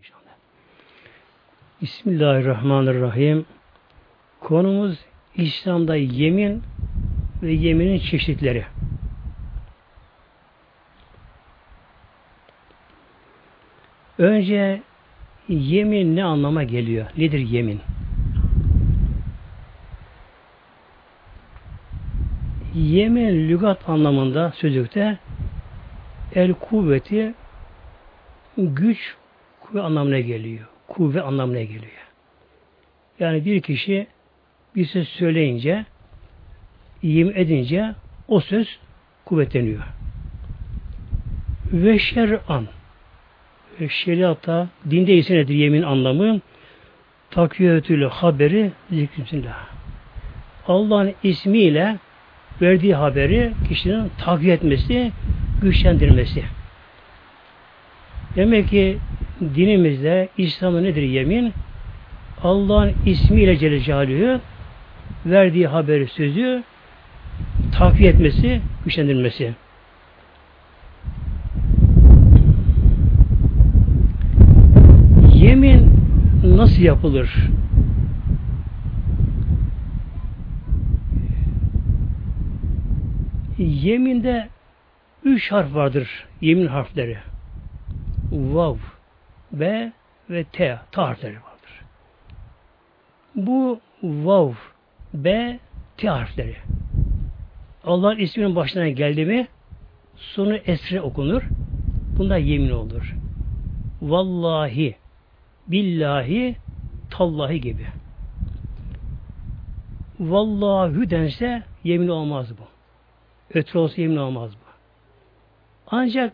İnşallah. Bismillahirrahmanirrahim. Konumuz İslam'da yemin ve yeminin çeşitleri. Önce yemin ne anlama geliyor? Nedir yemin? Yemin lügat anlamında sözlükte el kuvveti güç kuvve anlamına geliyor. Kuvve anlamına geliyor. Yani bir kişi bir söz söyleyince yemin edince o söz kuvvetleniyor. Ve şer'an şeriatta dinde ise nedir yemin anlamı? Takviyetül haberi zikrimsillah. Allah'ın ismiyle verdiği haberi kişinin takviye etmesi, güçlendirmesi. Demek ki dinimizde İslam'da nedir yemin? Allah'ın ismiyle Celle Celaluhu verdiği haberi, sözü takviye etmesi, güçlendirmesi. Yemin nasıl yapılır? Yeminde üç harf vardır. Yemin harfleri. Vav, B ve T. Ta harfleri vardır. Bu Vav, B, T harfleri. Allah'ın isminin başına geldi mi sonu esre okunur. Bunda yemin olur. Vallahi, billahi, tallahi gibi. Vallahi dense yemin olmaz bu. Ötürü olsa yemin olmaz bu. Ancak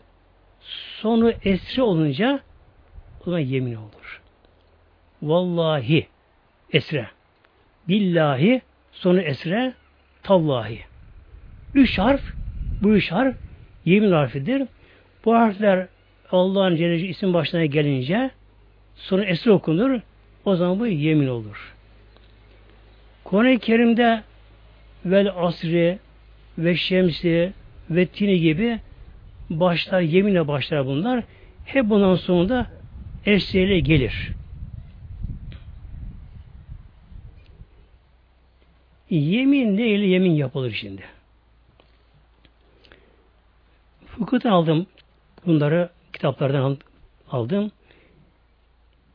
sonu esre olunca zaman yemin olur. Vallahi esre. Billahi sonu esre tallahi. Üç harf bu üç harf yemin harfidir. Bu harfler Allah'ın Celle isim başına gelince sonu esre okunur. O zaman bu yemin olur. Kur'an-ı Kerim'de vel asri ve şemsi ve tini gibi başlar, yeminle başlar bunlar. Hep bundan sonunda esriyle gelir. Yemin ile yemin yapılır şimdi? Fıkıhtan aldım bunları kitaplardan aldım.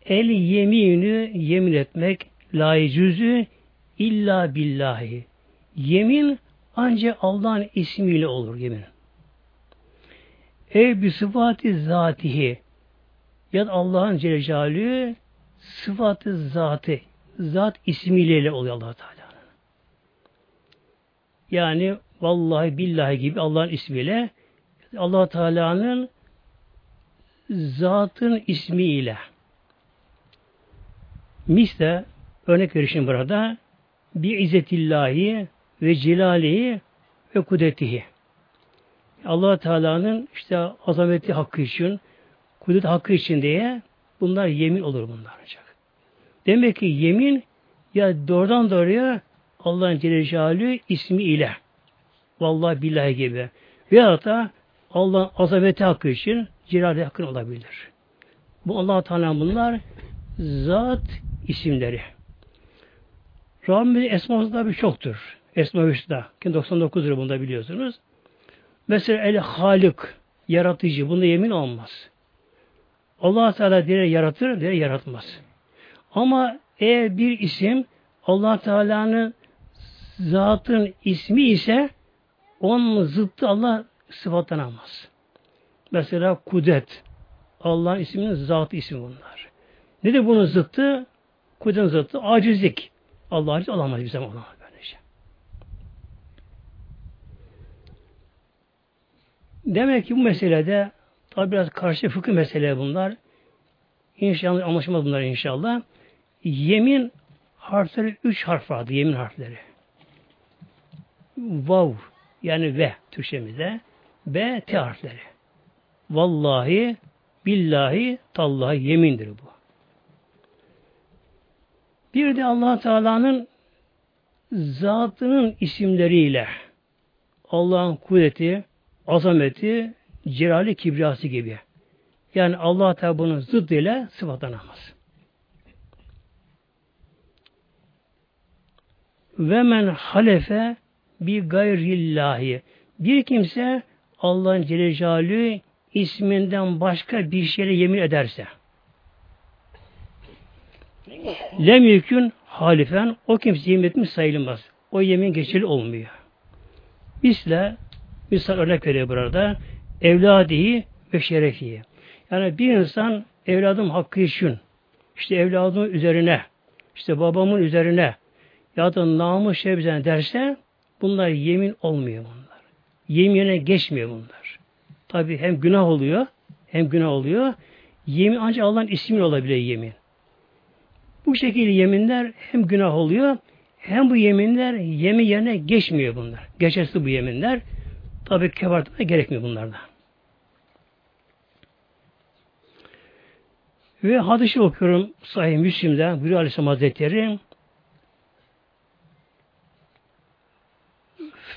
El yeminü yemin etmek la cüzü illa billahi. Yemin ancak Allah'ın ismiyle olur yemin. Ev bir sıfatı zatihi ya da Allah'ın Celle sıfatı zatı zat ismiyle oluyor allah Teala. Yani vallahi billahi gibi Allah'ın ismiyle allah Teala'nın zatın ismiyle. Misle örnek verişim burada. Bir izzetillahi ve celalihi ve kudretihi. Allah Teala'nın işte azameti hakkı için, kudret hakkı için diye bunlar yemin olur bunlar ancak. Demek ki yemin ya doğrudan doğruya Allah'ın Celle ismi ile vallahi billahi gibi veya da Allah'ın azameti hakkı için celali hakkın olabilir. Bu allah Teala bunlar zat isimleri. Rabbimizin esması da bir çoktur. Esma Hüsna. 99 lira bunda biliyorsunuz. Mesela el halik, yaratıcı. Bunda yemin olmaz. Allah Teala diğer yaratır, diğer yaratmaz. Ama eğer bir isim allah Teala'nın zatın ismi ise onun zıttı Allah sıfatlanamaz. Mesela kudret. Allah'ın isminin zat ismi bunlar. Ne de bunun zıttı? Kudretin zıttı acizlik. Allah aciz olamaz zaman olamaz. Demek ki bu meselede tabi biraz karşı fıkıh mesele bunlar. İnşallah anlaşılmaz bunlar inşallah. Yemin harfleri üç harf vardı yemin harfleri. Vav yani ve Türkçemizde B T harfleri. Vallahi billahi tallahi yemindir bu. Bir de allah Teala'nın zatının isimleriyle Allah'ın kudreti, azameti, celali kibriyası gibi. Yani Allah Teala bunun zıddıyla sıfatlanamaz. Ve men halefe bi gayrillahi. Bir kimse Allah'ın Celle isminden başka bir şeyle yemin ederse lem yükün halifen o kimse yemin etmiş sayılmaz. O yemin geçerli olmuyor. Misle misal örnek veriyor burada evladihi ve şerefiye. Yani bir insan evladım hakkı için işte evladımın üzerine işte babamın üzerine ya da namus şeref derse bunlar yemin olmuyor bunlar. Yeminine geçmiyor bunlar. Tabi hem günah oluyor hem günah oluyor. Yemin ancak Allah'ın ismiyle olabilir yemin. Bu şekilde yeminler hem günah oluyor hem bu yeminler yemin yerine geçmiyor bunlar. Geçersiz bu yeminler. Tabi kebartma gerekmiyor bunlarda. Ve hadisi okuyorum Sahih Müslim'de Buyuruyor Aleyhisselam Hazretleri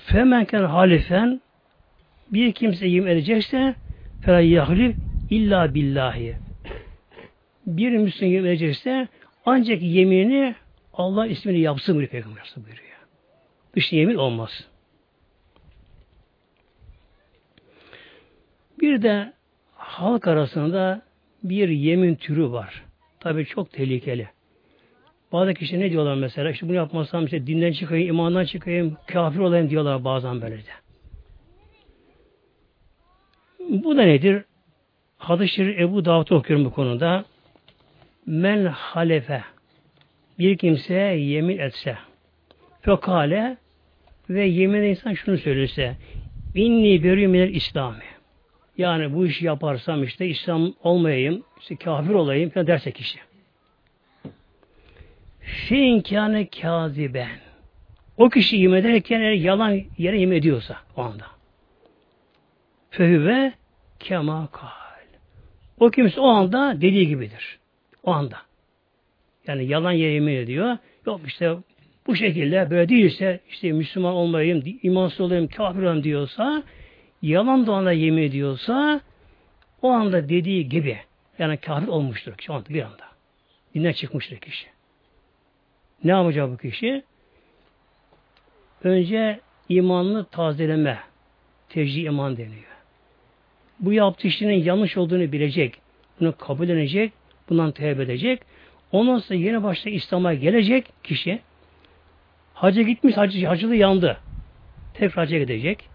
Femenken halifen bir kimse yemin edecekse fela yahlif illa billahi. Bir Müslüman yemin edecekse ancak yemini Allah ismini yapsın buyuruyor Peygamber buyuruyor. Dış yemin olmaz. Bir de halk arasında bir yemin türü var. Tabi çok tehlikeli. Bazı kişi ne diyorlar mesela? İşte bunu yapmazsam işte dinden çıkayım, imandan çıkayım, kafir olayım diyorlar bazen böyle de. Bu da nedir? Hadis-i Ebu Davud'u okuyorum bu konuda. Men halefe bir kimse yemin etse fekale ve yemin insan şunu söylerse inni beri minel İslami yani bu işi yaparsam işte İslam olmayayım, işte kafir olayım falan derse kişi. Fi imkanı kaziben. O kişi yemin ederken eğer yalan yere yemin ediyorsa o anda. Fehüve kema kal. O kimse o anda dediği gibidir. O anda. Yani yalan yere yemin ediyor. Yok işte bu şekilde böyle değilse işte Müslüman olmayayım, imansız olayım, kafir olayım diyorsa yalan da ona yemin ediyorsa o anda dediği gibi yani kafir olmuştur kişi anda bir anda. Dinden çıkmıştır kişi. Ne yapacak bu kişi? Önce imanını tazeleme, tecrübe iman deniyor. Bu yaptığı işinin yanlış olduğunu bilecek, bunu kabul edecek, bundan tevbe edecek. Ondan sonra yeni başta İslam'a gelecek kişi. Hacı gitmiş, hacı, hacılı yandı. Tekrar hacca gidecek.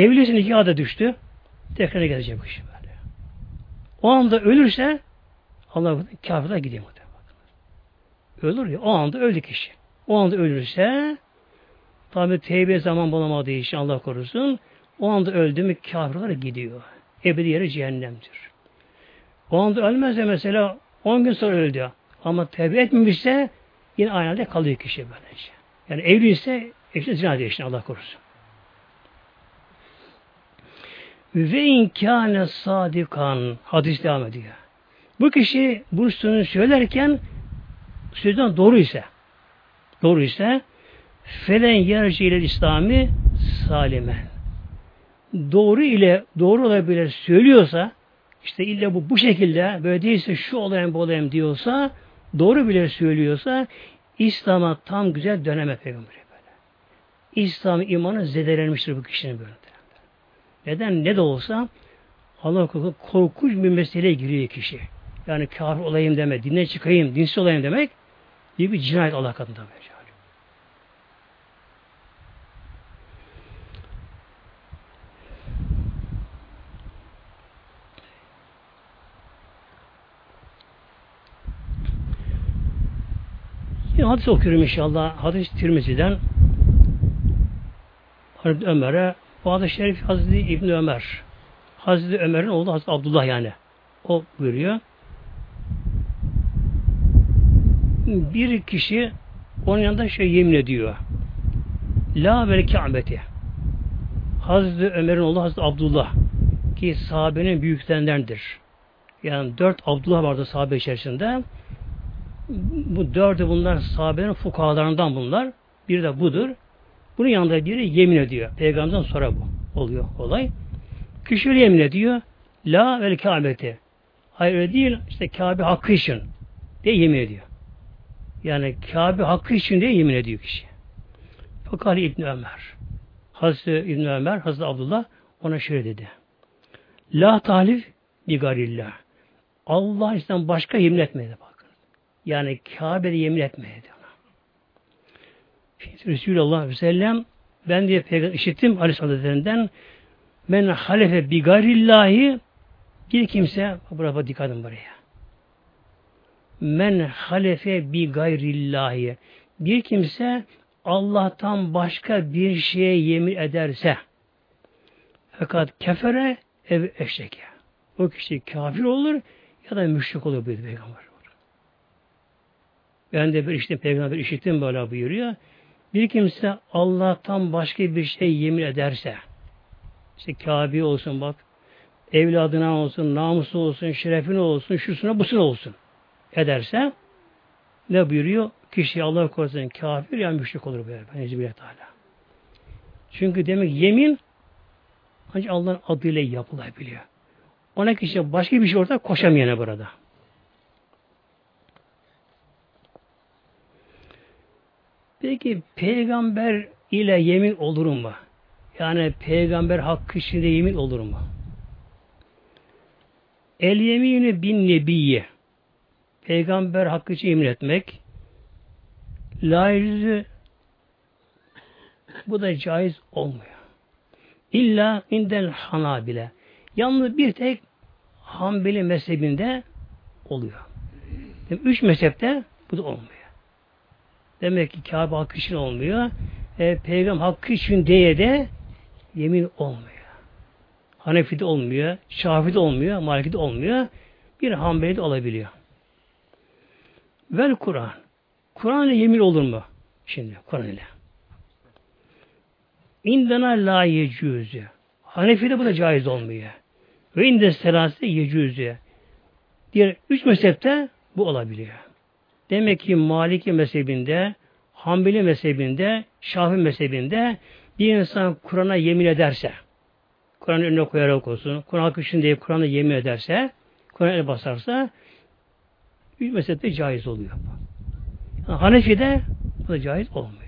Evlisin iki adı düştü. Tekrar gelecek bu kişi böyle. O anda ölürse Allah kafirler gidiyor. Ölür ya. O anda öldü kişi. O anda ölürse tabi tevbe zaman bulamadığı için Allah korusun o anda öldü mü kafirler gidiyor. Ebedi yeri cehennemdir. O anda ölmezse mesela 10 gün sonra öldü. Ama tevbe etmemişse yine aynı halde kalıyor kişi böylece. Yani evli ise eşine zina ediyor Allah korusun. Ve inkâne sadikan hadis devam ediyor. Bu kişi bu sözünü söylerken sözden doğru ise doğru ise felen yerci ile İslami salimen. Doğru ile doğru olabilir söylüyorsa işte illa bu bu şekilde böyle değilse şu olayım bu olayım diyorsa doğru bile söylüyorsa İslam'a tam güzel döneme peygamberi böyle. İslam imanı zedelenmiştir bu kişinin böyle. Neden? Ne de olsa Allah korku korkunç bir meseleye giriyor kişi. Yani kafir olayım deme, dinle çıkayım, dinsiz olayım demek bir, bir cinayet Allah katında böyle. Yine hadis okuyorum inşallah. Hadis Tirmizi'den Hazreti Ömer'e bu hadis şerif Hazreti İbn Ömer. Hazreti Ömer'in oğlu Hazreti Abdullah yani. O buyuruyor. Bir kişi onun yanında şey yemin ediyor. La vel Ka'beti. Hazreti Ömer'in oğlu Hazreti Abdullah ki sahabenin büyüklerindendir. Yani dört Abdullah vardı sahabe içerisinde. Bu dördü bunlar sahabenin fukahalarından bunlar. Bir de budur. Bunun yanında biri yemin ediyor. Peygamberden sonra bu oluyor olay. Kişi yemin ediyor. La vel Kâbeti. Hayır öyle değil. İşte Kabe hakkı için diye yemin ediyor. Yani Kabe hakkı için diye yemin ediyor kişi. Fakat İbn Ömer Hazreti İbn Ömer, Hazreti Abdullah ona şöyle dedi. La talif bi garillah. Allah için başka yemin etmedi bakın. Yani Kabe'de yemin etmedi. Resulullah sallallahu sellem ben diye peygamber işittim Aleyhisselatü'nden men halefe bi garillahi bir kimse buraya dikkat edin buraya. Men halefe bi gayrillahi bir kimse Allah'tan başka bir şeye yemin ederse fakat kefere ev eşreke. O kişi kafir olur ya da müşrik olur bir peygamber. Ben de bir işte peygamber işittim böyle buyuruyor. Bir kimse Allah'tan başka bir şey yemin ederse işte Kabe olsun bak evladına olsun, namusu olsun, şerefine olsun, şusuna busuna olsun ederse ne buyuruyor? Kişi Allah korusun kafir ya müşrik olur böyle. Necibiyet Teala. Çünkü demek yemin ancak Allah'ın adıyla yapılabiliyor. Ona kişi başka bir şey orada koşamayana burada. Peki peygamber ile yemin olur mu? Yani peygamber hakkı içinde yemin olur mu? El yemini bin nebiye peygamber hakkı için yemin etmek la yüzü bu da caiz olmuyor. İlla indel hanabile. Yalnız bir tek Hanbeli mezhebinde oluyor. Üç mezhepte bu da olmuyor. Demek ki Kabe hakkı için olmuyor. E, Peygamber hakkı için diye de yemin olmuyor. Hanefi'de olmuyor, Şafi'de olmuyor, Maliki'de olmuyor. Bir Hanbeli'de olabiliyor. Vel Kur'an. Kur'an ile yemin olur mu? Şimdi Kur'an ile. İndena la yecüzü. Hanefi'de bu da caiz olmuyor. Ve inde selası yecüzü. Diğer üç mezhepte bu olabiliyor. Demek ki Maliki mezhebinde, Hanbeli mezhebinde, Şafi mezhebinde bir insan Kur'an'a yemin ederse, Kur'an'ı önüne koyarak olsun, Kur'an hakkı için diye Kur'an'a yemin ederse, Kur'an'a el basarsa, üç mezhepte caiz oluyor. Yani Hanefi'de bu da caiz olmuyor.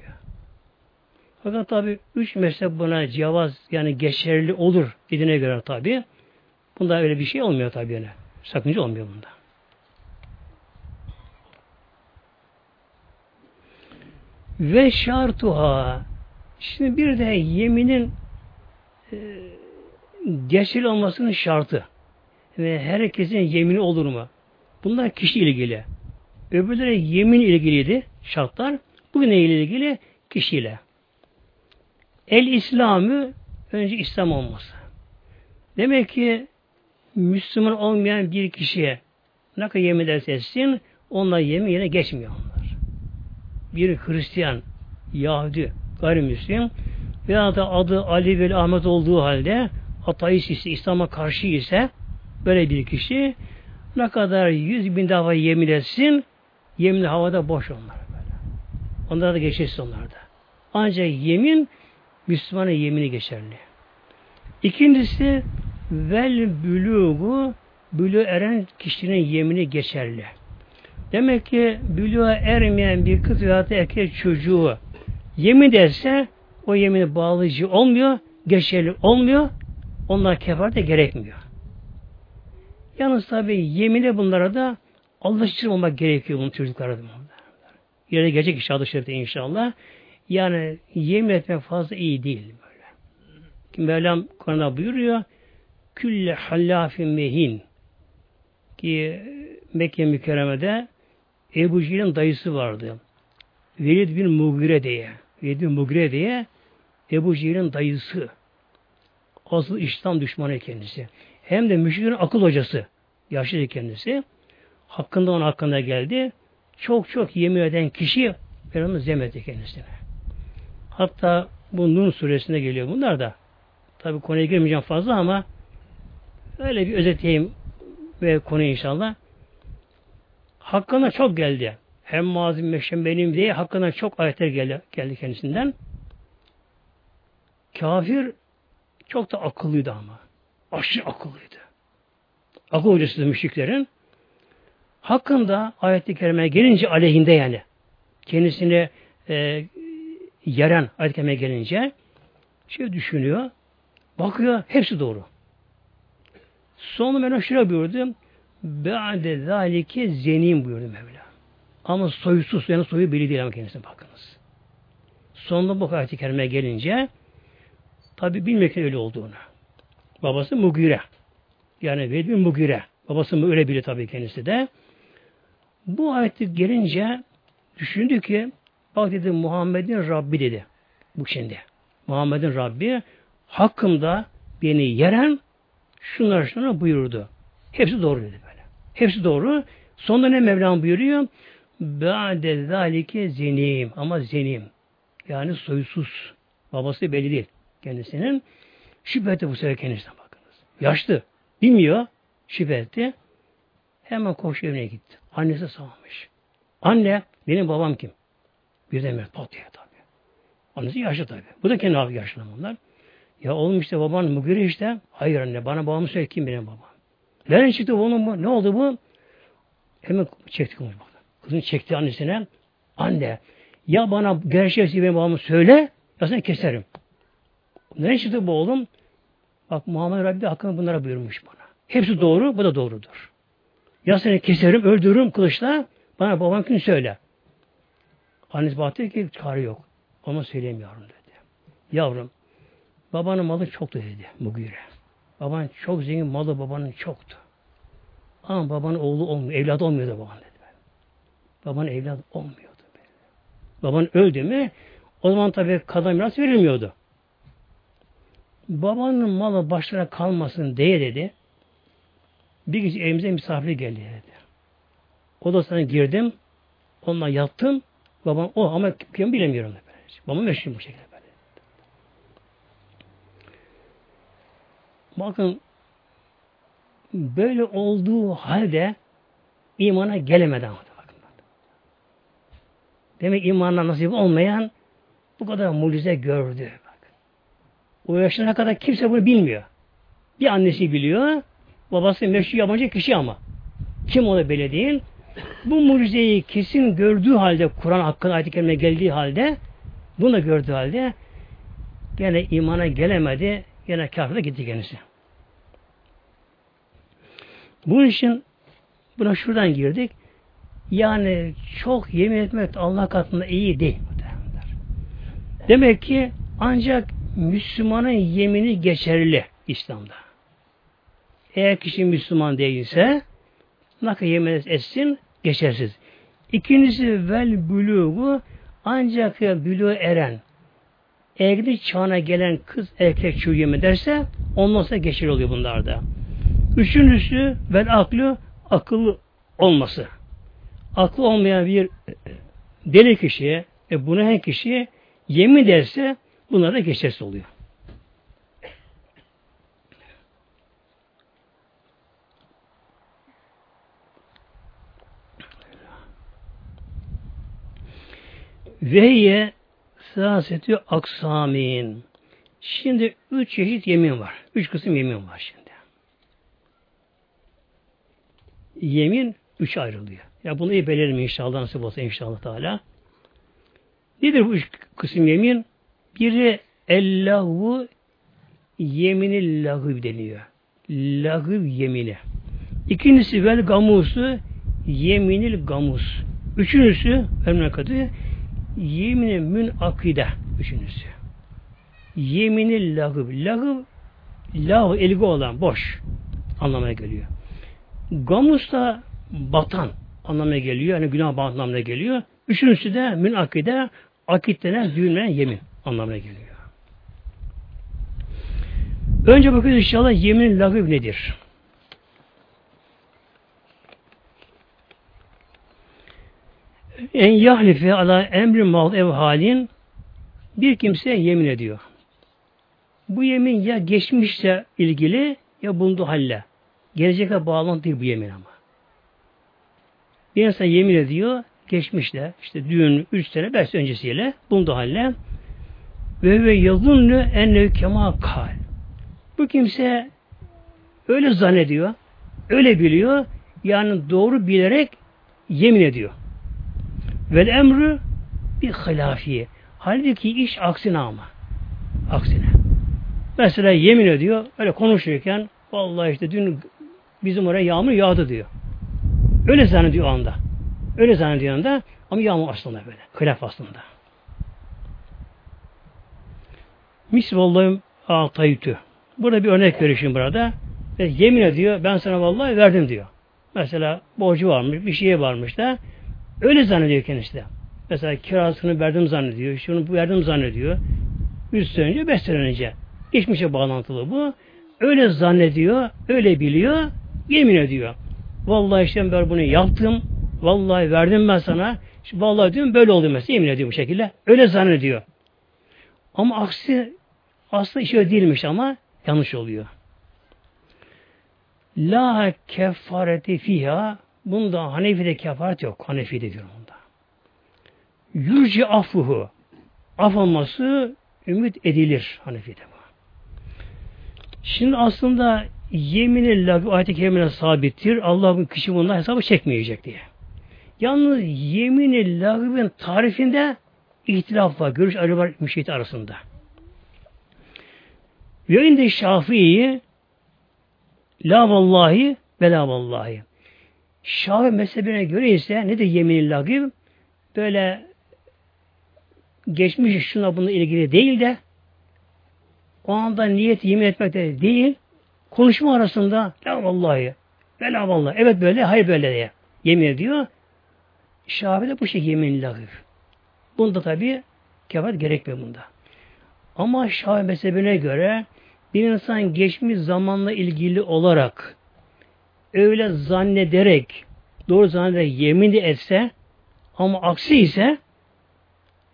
Fakat tabi üç mezhep buna cevaz yani geçerli olur dediğine göre tabi bunda öyle bir şey olmuyor tabi yani. Sakınca olmuyor bunda. Ve şartuha şimdi bir de yeminin e, geçerli olmasının şartı ve herkesin yemini olur mu? Bunlar kişi ilgili. Öbürleri yemin ilgiliydi şartlar. Bugün ile ilgili kişiyle. El İslam'ı önce İslam olması. Demek ki Müslüman olmayan bir kişiye ne kadar yemin ederse etsin onunla yemin yine geçmiyor onlar. Bir Hristiyan, Yahudi, gayrimüslim veya da adı Ali ve Ahmet olduğu halde ateist ise, İslam'a karşı ise böyle bir kişi ne kadar yüz bin defa yemin etsin yemin havada boş onlar böyle. Onlar da geçersiz onlarda. Ancak yemin Müslümanın yemini geçerli. İkincisi vel bülugu bülü eren kişinin yemini geçerli. Demek ki bülüğe ermeyen bir kız veya erkek çocuğu yemin ederse o yemini bağlayıcı olmuyor, geçerli olmuyor. Onlar kefaret de gerekmiyor. Yalnız tabi yemine bunlara da alıştırmamak gerekiyor bunun çocuklara da. Yine gelecek inşallah şerifte inşallah. Yani yemin etmek fazla iyi değil böyle. Ki Mevlam Kur'an'da buyuruyor külle hallafin mehin ki Mekke mükerremede Ebu Cehil'in dayısı vardı. Velid bin Mugire diye. Velid bin Mugire diye Ebu Cehil'in dayısı. Asıl İslam düşmanı kendisi. Hem de müşriklerin akıl hocası. Yaşlı kendisi. Hakkında onun hakkında geldi. Çok çok yemin eden kişi Peygamber zemetti kendisine. Hatta bu Nun suresinde geliyor bunlar da. Tabi konuya girmeyeceğim fazla ama öyle bir özetleyeyim ve konuyu inşallah. Hakkında çok geldi. Hem mazim meşem benim diye hakkında çok ayetler geldi, geldi kendisinden. Kafir çok da akıllıydı ama. Aşırı akıllıydı. akıl hocası müşriklerin hakkında ayet-i kerime gelince aleyhinde yani kendisine e, yeren ayet-i kerime gelince şey düşünüyor bakıyor hepsi doğru. Sonra Mevla şöyle buyurdu Be'ade zalike zenim buyurdu Mevla. Ama soysuz yani soyu belli değil ama kendisine bakınız. Sonunda bu ayet-i kerime gelince tabi bilmek öyle olduğunu. Babası Mugire. Yani Velid bin Mugire. Babası öyle biri tabii kendisi de. Bu ayeti gelince düşündü ki bak dedi Muhammed'in Rabbi dedi. Bu şimdi. Muhammed'in Rabbi hakkımda beni yeren şunlar şunlar buyurdu. Hepsi doğru dedi. Hepsi doğru. Sonunda ne Mevlam buyuruyor? Ba'de zalike zenim. Ama zenim. Yani soysuz. Babası belli değil kendisinin. Şüphe bu sefer kendisine bakınız. Yaşlı. Bilmiyor. Şüphe. Hemen koşu evine gitti. Annesi sağlamış. Anne, benim babam kim? Birden pat diye tabi. Annesi yaşlı tabi. Bu da kendi abi yaşlı onlar. Ya oğlum işte baban Mugire işte. Hayır anne bana babamı söyle kim benim babam. Nereden çıktı oğlum bu? Ne oldu bu? Hemen çekti kızı bak. Kızını çekti annesine. Anne ya bana gerçeği benim babamı söyle ya seni keserim. Nereden çıktı bu oğlum? Bak Muhammed Rabbi hakkında bunlara buyurmuş bana. Hepsi doğru, bu da doğrudur. Ya seni keserim, öldürürüm kılıçla, bana baban kim söyle. Annesi baktı ki çare yok. Ama söyleyemiyorum dedi. Yavrum, babanın malı çoktu dedi Mugire. Baban çok zengin, malı babanın çoktu. Ama babanın oğlu olmuyor, evladı olmuyordu baban dedi. Babanın evladı olmuyordu. Baban öldü mü, o zaman tabii kadın miras verilmiyordu babanın malı başlarına kalmasın diye dedi. Bir gece evimize misafir geldi dedi. Odasına girdim. Onunla yattım. Babam o ama kim bilemiyorum. Dedi. Babam meşhur bu şekilde böyle. Bakın böyle olduğu halde imana gelemedi ama. Bakın. Demek imanla nasip olmayan bu kadar mucize gördü. O yaşına kadar kimse bunu bilmiyor. Bir annesi biliyor. Babası meşhur yabancı kişi ama. Kim onu belli değil. Bu mucizeyi kesin gördüğü halde Kur'an hakkında ayet-i geldiği halde bunu da gördüğü halde gene imana gelemedi. Gene kafirde gitti kendisi. Bunun için buna şuradan girdik. Yani çok yemin etmek Allah katında iyi değil. Demek ki ancak Müslümanın yemini geçerli İslam'da. Eğer kişi Müslüman değilse kadar yemin etsin geçersiz. İkincisi vel buluğu ancak buluğu eren evlilik çağına gelen kız erkek çocuğu yemin derse ondan sonra geçerli oluyor bunlarda. Üçüncüsü vel aklı akıllı olması. Aklı olmayan bir deli kişiye, e buna her kişiye yemin derse Bunlar da geçersiz oluyor. Veyye sâsetü aksamin. Şimdi üç çeşit yemin var. Üç kısım yemin var şimdi. Yemin üç ayrılıyor. Ya bunu iyi belirim inşallah nasip olsa inşallah Teala. Nedir bu üç kısım yemin? Biri ellahu yemini lahıv deniyor. Lahıv yemini. İkincisi vel gamusu yeminil gamus. Üçüncüsü memlekatı yemini mün akide. Üçüncüsü. Yeminil lahıv. Lahıv lahıv elgi olan boş anlamına geliyor. Gamus da batan anlamına geliyor. Yani günah anlamına geliyor. Üçüncüsü de mün akide akit denen düğünlenen yemin anlamına geliyor. Önce bakıyoruz inşallah yemin lagıv nedir? En yahlife ala emri mal ev halin bir kimse yemin ediyor. Bu yemin ya geçmişle ilgili ya bulunduğu halle. Gelecekle bağlantı değil bu yemin ama. Bir insan yemin ediyor geçmişle işte düğün 3 sene 5 öncesiyle bulunduğu halle ve ve yazunlu ennev kema kal. Bu kimse öyle zannediyor, öyle biliyor. Yani doğru bilerek yemin ediyor. Vel emrü bir hilafiye. Halbuki iş aksine ama. Aksine. Mesela yemin ediyor, öyle konuşurken vallahi işte dün bizim oraya yağmur yağdı diyor. Öyle zannediyor o anda. Öyle zannediyor anda ama yağmur aslında böyle. Hilaf aslında. Mis vallahi ataytü. Burada bir örnek verişim burada. Ve yemin ediyor ben sana vallahi verdim diyor. Mesela borcu varmış, bir şeye varmış da öyle zannediyor kendisi. Mesela kirasını verdim zannediyor, şunu verdim zannediyor. 3 sene önce, 5 sene önce. Geçmişe bağlantılı bu. Öyle zannediyor, öyle biliyor, yemin ediyor. Vallahi işte ben bunu yaptım, vallahi verdim ben sana, vallahi diyorum böyle oldu mesela, yemin ediyor bu şekilde. Öyle zannediyor. Ama aksi aslında iş öyle değilmiş ama yanlış oluyor. La kefareti fiha bunda Hanefi'de kefaret yok. Hanefi'de diyor bunda. Yürci afuhu af olması ümit edilir Hanefi'de bu. Şimdi aslında yemini lagı ayet-i kerimine sabittir. Allah bu kişi bundan hesabı çekmeyecek diye. Yalnız yemini lagıbın tarifinde ihtilaf var. Görüş ayrı var müşehit arasında. Ve inde Şafii la vallahi ve la vallahi. Şafii mezhebine göre ise ne de yemin lagib böyle geçmiş şuna bununla ilgili değil de o anda niyet yemin etmek de değil konuşma arasında la vallahi ve la vallahi evet böyle hayır böyle diye yemin ediyor. Şafii de bu şekilde yemin lagib. Bunda tabi kefaret gerekmiyor bunda. Ama Şafii mezhebine göre bir insan geçmiş zamanla ilgili olarak öyle zannederek doğru zannederek yemin de etse ama aksi ise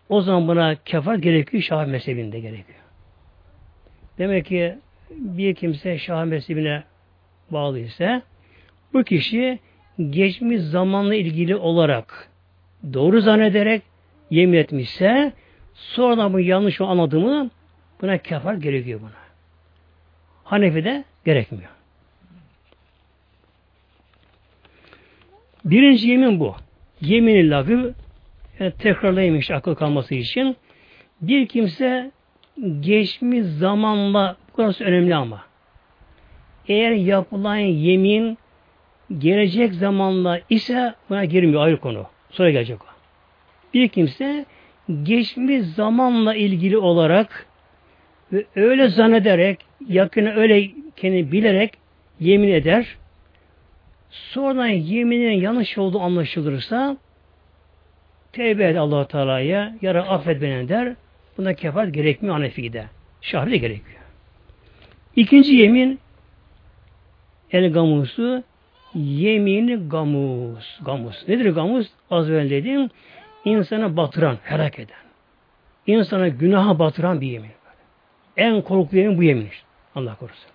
o zaman buna kefaret gerekiyor Şafii mezhebinde gerekiyor. Demek ki bir kimse Şafii mezhebine bağlı ise bu kişi geçmiş zamanla ilgili olarak doğru zannederek yemin etmişse sonra bu yanlış anladığımı buna kefaret gerekiyor buna. Hanefi'de gerekmiyor. Birinci yemin bu. Yemin-i lagı yani tekrarlayayım işte akıl kalması için. Bir kimse geçmiş zamanla burası önemli ama eğer yapılan yemin gelecek zamanla ise buna girmiyor ayrı konu. Sonra gelecek o. Bir kimse geçmiş zamanla ilgili olarak ve öyle zannederek, yakını öyle kendi bilerek yemin eder. Sonra yeminin yanlış olduğu anlaşılırsa tevbe eder allah Teala'ya, yara affet beni der. Buna kefaret gerekmiyor Hanefi'de. Şafi'de gerekiyor. İkinci yemin el gamusu yemini gamus. Gamus. Nedir gamus? Az evvel dedim. insanı batıran, helak eden. İnsana günaha batıran bir yemin. En korkulu yemin bu yemin işte. Allah korusun.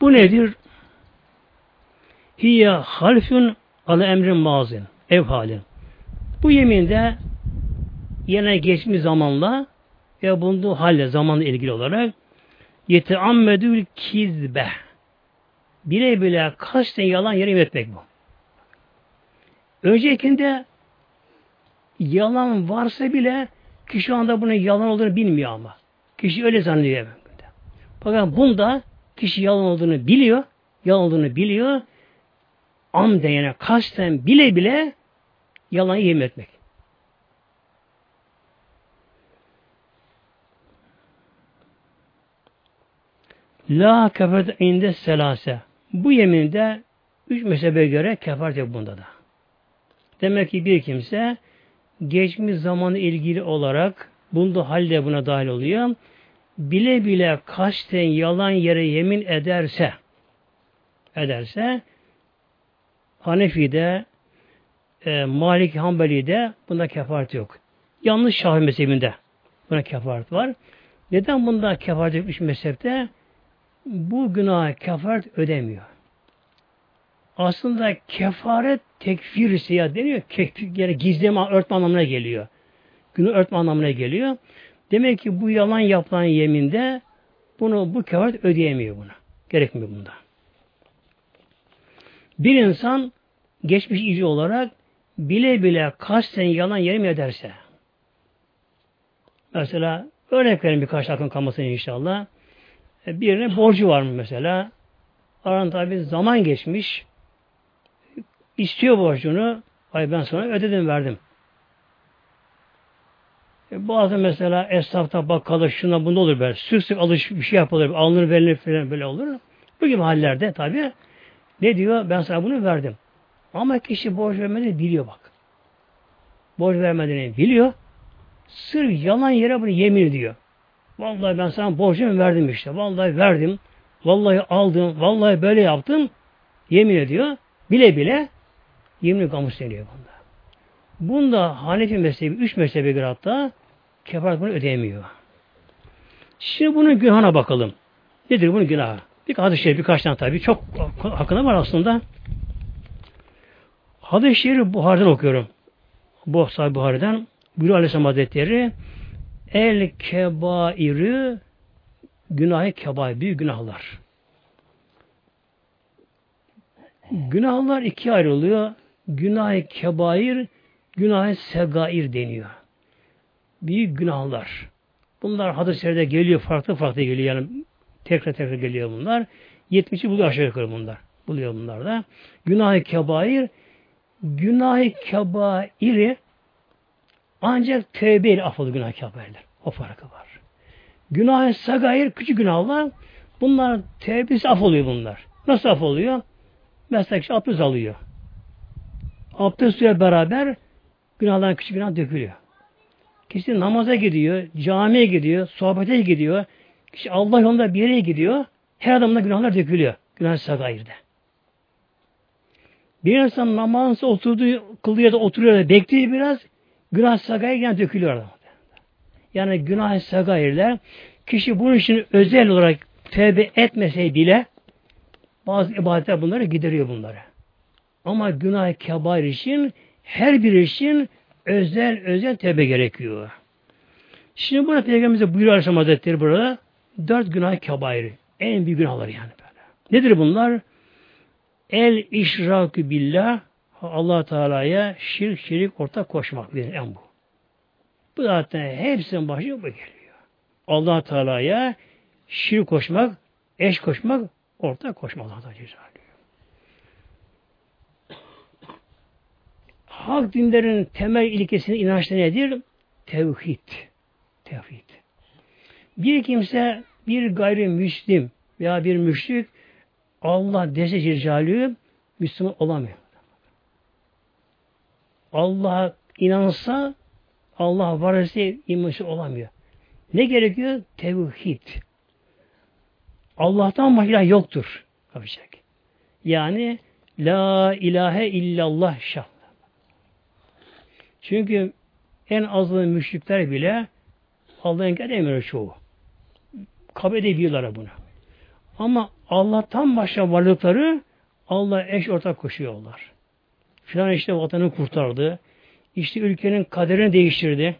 Bu nedir? Hiye halfün ala emrin mazin. Ev halin. Bu yeminde yine geçmiş zamanla ve bulunduğu halle zamanla ilgili olarak yeteammedül kizbe bile bile kasten yalan yere etmek bu. Öncekinde yalan varsa bile kişi şu anda bunun yalan olduğunu bilmiyor ama. Kişi öyle zannediyor. Fakat bunda kişi yalan olduğunu biliyor. Yalan olduğunu biliyor. Amden yani kasten bile bile yalan yemin etmek. La kefaret inde selase. Bu yeminde üç mezhebe göre kefaret yok bunda da. Demek ki bir kimse geçmiş zamanı ilgili olarak bulunduğu halde buna dahil oluyor. Bile bile kasten yalan yere yemin ederse ederse Hanefi'de e, Malik Hanbeli'de bunda kefaret yok. Yanlış Şafii mezhebinde buna kefaret var. Neden bunda kefaret yokmuş mezhepte? Bu günah kefaret ödemiyor. Aslında kefaret tekfir siyah deniyor. Kefir, yani gizleme, örtme anlamına geliyor. Günü örtme anlamına geliyor. Demek ki bu yalan yapılan yeminde bunu bu kefaret ödeyemiyor buna. Gerekmiyor bunda. Bir insan geçmiş iyice olarak bile bile kasten yalan yerim ederse mesela örnek verin birkaç dakika kalmasın inşallah. E, birine borcu var mı mesela? Aran tabi zaman geçmiş. istiyor borcunu. Ay ben sana ödedim verdim. E, bazı mesela esnafta bakkalı şuna bunda olur böyle. Sık sık alış bir şey yapılır. Alınır verilir falan böyle olur. Bu gibi hallerde tabi ne diyor? Ben sana bunu verdim. Ama kişi borç vermediğini biliyor bak. Borç vermediğini biliyor. Sırf yalan yere bunu yemin ediyor. Vallahi ben sana borcumu verdim işte. Vallahi verdim. Vallahi aldım. Vallahi böyle yaptım. Yemin ediyor. Bile bile yemin kamus deniyor bunda. Bunda Hanefi mezhebi, üç mezhebe göre hatta kefaret bunu ödeyemiyor. Şimdi bunun günahına bakalım. Nedir bunun günahı? Bir hadis-i şerif birkaç tane tabii. Çok hakkında var aslında. Hadis-i şerif Buhari'den okuyorum. Bu sahibi Buhari'den. Buyuruyor Aleyhisselam Hazretleri El kebairi günahı kebair, büyük günahlar. Günahlar iki ayrılıyor. Günah-ı kebair, günah-ı segair deniyor. Büyük günahlar. Bunlar hadis-i geliyor, farklı farklı geliyor. Yani tekrar tekrar geliyor bunlar. 70'i buluyor aşağı yukarı bunlar. Buluyor bunlar da. Günah-ı kebair, günah-ı kebairi ancak tövbe ile affolur günah kebairler. O farkı var. Günah-ı sagair, küçük günahlar, bunlar tevbesi af oluyor bunlar. Nasıl af oluyor? Mesela kişi abdest alıyor. Abdest suyla beraber günahların küçük günah dökülüyor. Kişi namaza gidiyor, camiye gidiyor, sohbete gidiyor. Kişi Allah yolunda bir yere gidiyor. Her adamda günahlar dökülüyor. Günah sagairde. Bir insan namazı oturduğu, ya da oturuyor da bekliyor biraz, günah sagair yine dökülüyor adam. Yani günah sagairler kişi bunun için özel olarak tevbe etmese bile bazı ibadetler bunları gideriyor bunları. Ama günah kebair için her bir için özel özel tevbe gerekiyor. Şimdi burada Peygamberimize buyuruyor Aleyhisselam Hazretleri burada dört günah kebairi. En büyük günahlar yani böyle. Nedir bunlar? El işrakü billah Allah Teala'ya şirk şirik ortak koşmak bir en bu. Bu zaten hepsinin başı bu geliyor. allah Teala'ya şirk koşmak, eş koşmak, ortak koşmak Allah Teala Hak dinlerin temel ilkesinin inançları nedir? Tevhid. Tevhid. Bir kimse bir gayrimüslim veya bir müşrik Allah dese Cecalü Müslüman olamıyor. Allah'a inansa Allah var ise imanı olamıyor. Ne gerekiyor? Tevhid. Allah'tan başka yoktur. Yapacak. Yani La ilahe illallah şah. Çünkü en azılı müşrikler bile Allah'ın gelemiyor çoğu. Kabul edebiliyorlar bunu. Ama Allah'tan başka varlıkları Allah eş ortak koşuyorlar. Filan işte vatanı kurtardı. İşte ülkenin kaderini değiştirdi.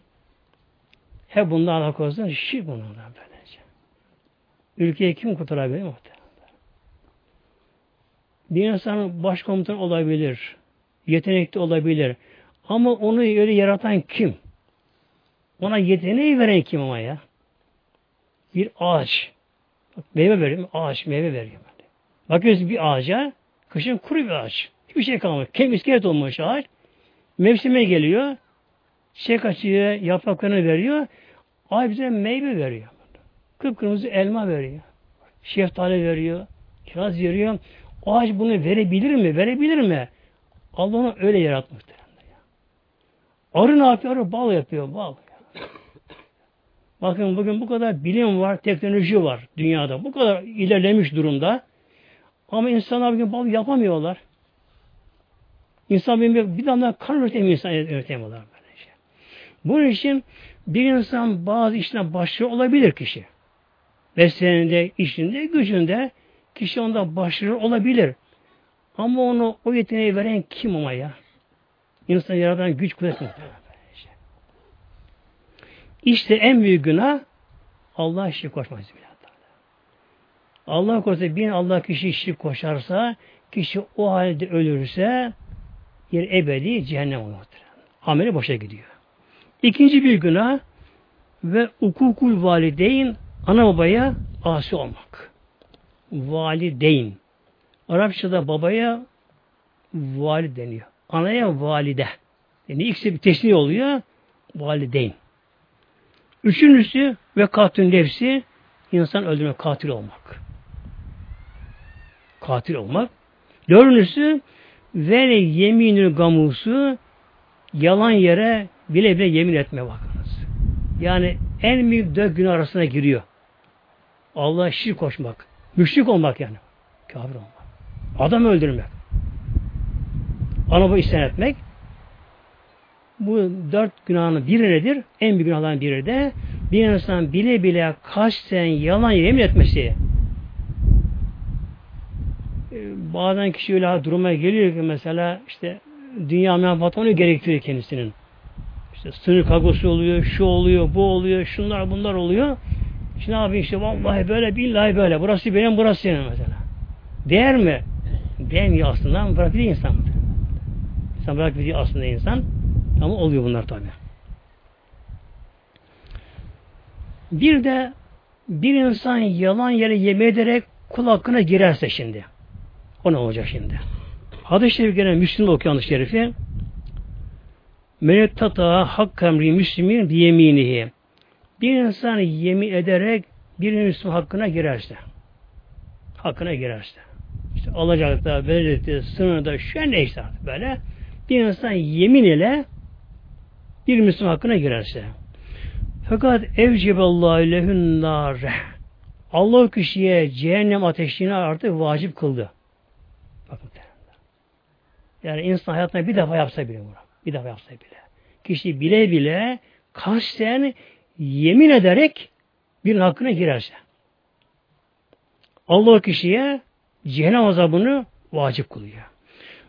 Hep bundan Allah korusun. Şirk bundan böylece. Ülkeyi kim kurtarabilir muhtemelen? Bir insan başkomutan olabilir. Yetenekli olabilir. Ama onu öyle yaratan kim? Ona yeteneği veren kim ama ya? Bir ağaç. Bak, meyve veriyor. Ağaç meyve veriyor. Bakıyoruz bir ağaca, kışın kuru bir ağaç. Hiçbir şey kalmıyor. Kem iskelet olmuş ağaç. Mevsime geliyor. Çiçek açıyor, yapraklarını veriyor. Ay bize meyve veriyor. Kıpkırmızı elma veriyor. Şeftali veriyor. Kiraz veriyor. O ağaç bunu verebilir mi? Verebilir mi? Allah onu öyle yaratmıştır. Arı ne yapıyor? Arı bal yapıyor. Bal. Bakın bugün bu kadar bilim var, teknoloji var dünyada. Bu kadar ilerlemiş durumda. Ama insanlar bugün bal yapamıyorlar. İnsan bir, bir damla kan üretemiyor insan üretemiyorlar. Böylece. Bunun için bir insan bazı işine başarılı olabilir kişi. Mesleğinde, işinde, gücünde kişi onda başarılı olabilir. Ama onu o yeteneği veren kim ama ya? İnsan yaratan güç kuvvet İşte en büyük günah Allah şirk koşmak. Allah korusun bir Allah kişi şirk koşarsa kişi o halde ölürse yer ebedi cehennem olur. Ameli boşa gidiyor. İkinci bir günah ve ukukul valideyn ana babaya asi olmak. Valideyn. Arapçada babaya valid deniyor. Anaya valide. Yani ikisi bir tesniye oluyor. Valideyn. Üçüncüsü ve katil nefsi insan öldürmek, katil olmak. Katil olmak. Dördüncüsü ve yeminül gamusu yalan yere bile bile yemin etme bakınız. Yani en büyük dört gün arasına giriyor. Allah'a şirk koşmak. Müşrik olmak yani. Kafir olmak. Adam öldürmek. Anabı isyan etmek. Bu dört günahın biri nedir? En büyük günahların biri de bir insan bile bile kasten yalan yemin etmesi. Ee, bazen kişi öyle duruma geliyor ki mesela işte dünya menfaat onu gerektiriyor kendisinin. İşte sınır kagosu oluyor, şu oluyor, bu oluyor, şunlar bunlar oluyor. Şimdi abi işte vallahi böyle, billahi böyle. Burası benim, burası senin mesela. Değer mi? Değmiyor aslında bırak bir insan. İnsan bırak bir aslında insan. Ama oluyor bunlar tabi. Bir de bir insan yalan yere yeme ederek kul hakkına girerse şimdi. O ne olacak şimdi? Hadis-i Şerif gene Müslüm'de okuyan hadis-i şerifi Menettata hak emri müslimin biyeminihi. Bir insan yemin ederek bir Müslüman hakkına girerse hakkına girerse işte alacakta, verecekte, sınırda, şu an neyse böyle bir insan yemin ile bir Müslüman hakkına girerse fakat evceballahu lehün nâre Allah kişiye cehennem ateşini artık vacip kıldı. Bakın. Yani insan hayatında bir defa yapsa bile bunu. Bir defa yapsa bile. Kişi bile bile kasten yemin ederek bir hakkına girerse. Allah kişiye cehennem azabını vacip kılıyor.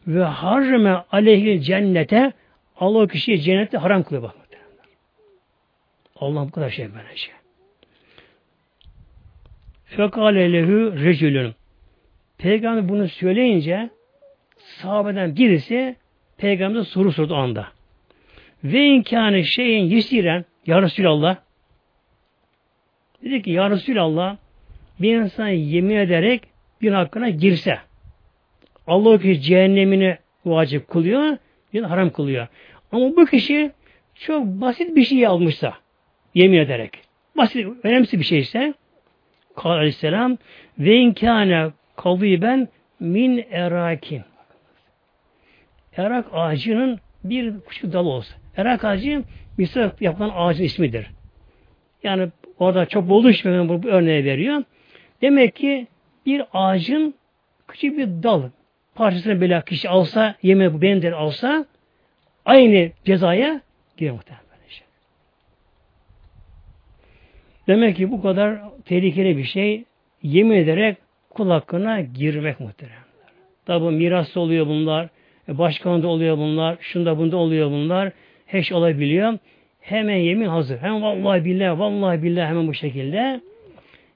Ve harreme aleyhi cennete Allah kişiye cennette haram kılıyor bak. Allah bu kadar şey böyle şey. Fekale lehu recülün. Peygamber bunu söyleyince sahabeden birisi Peygamber'e soru sordu anda. Ve imkanı şeyin yesiren Ya Resulallah dedi ki Ya Resulallah bir insan yemin ederek bir hakkına girse Allah ki cehennemini vacip kılıyor bir haram kılıyor. Ama bu kişi çok basit bir şey almışsa yemin ederek basit, önemsiz bir şeyse Kal aleyhisselam ve inkâne kaviben min erakin erak ağacının bir küçük dalı olsa. Erak ağacı Mısır yapılan ağacın ismidir. Yani orada çok olduğu için bu, bu örneği veriyor. Demek ki bir ağacın küçük bir dal parçasını böyle kişi alsa, yeme bu benzer alsa aynı cezaya girer muhtemelen. Şey. Demek ki bu kadar tehlikeli bir şey yemin ederek kul hakkına girmek muhtemelen. Tabi miras oluyor bunlar, e, başkanında oluyor bunlar, şunda bunda oluyor bunlar. Heş olabiliyor. Hemen yemin hazır. Hem vallahi billahi, vallahi billahi hemen bu şekilde.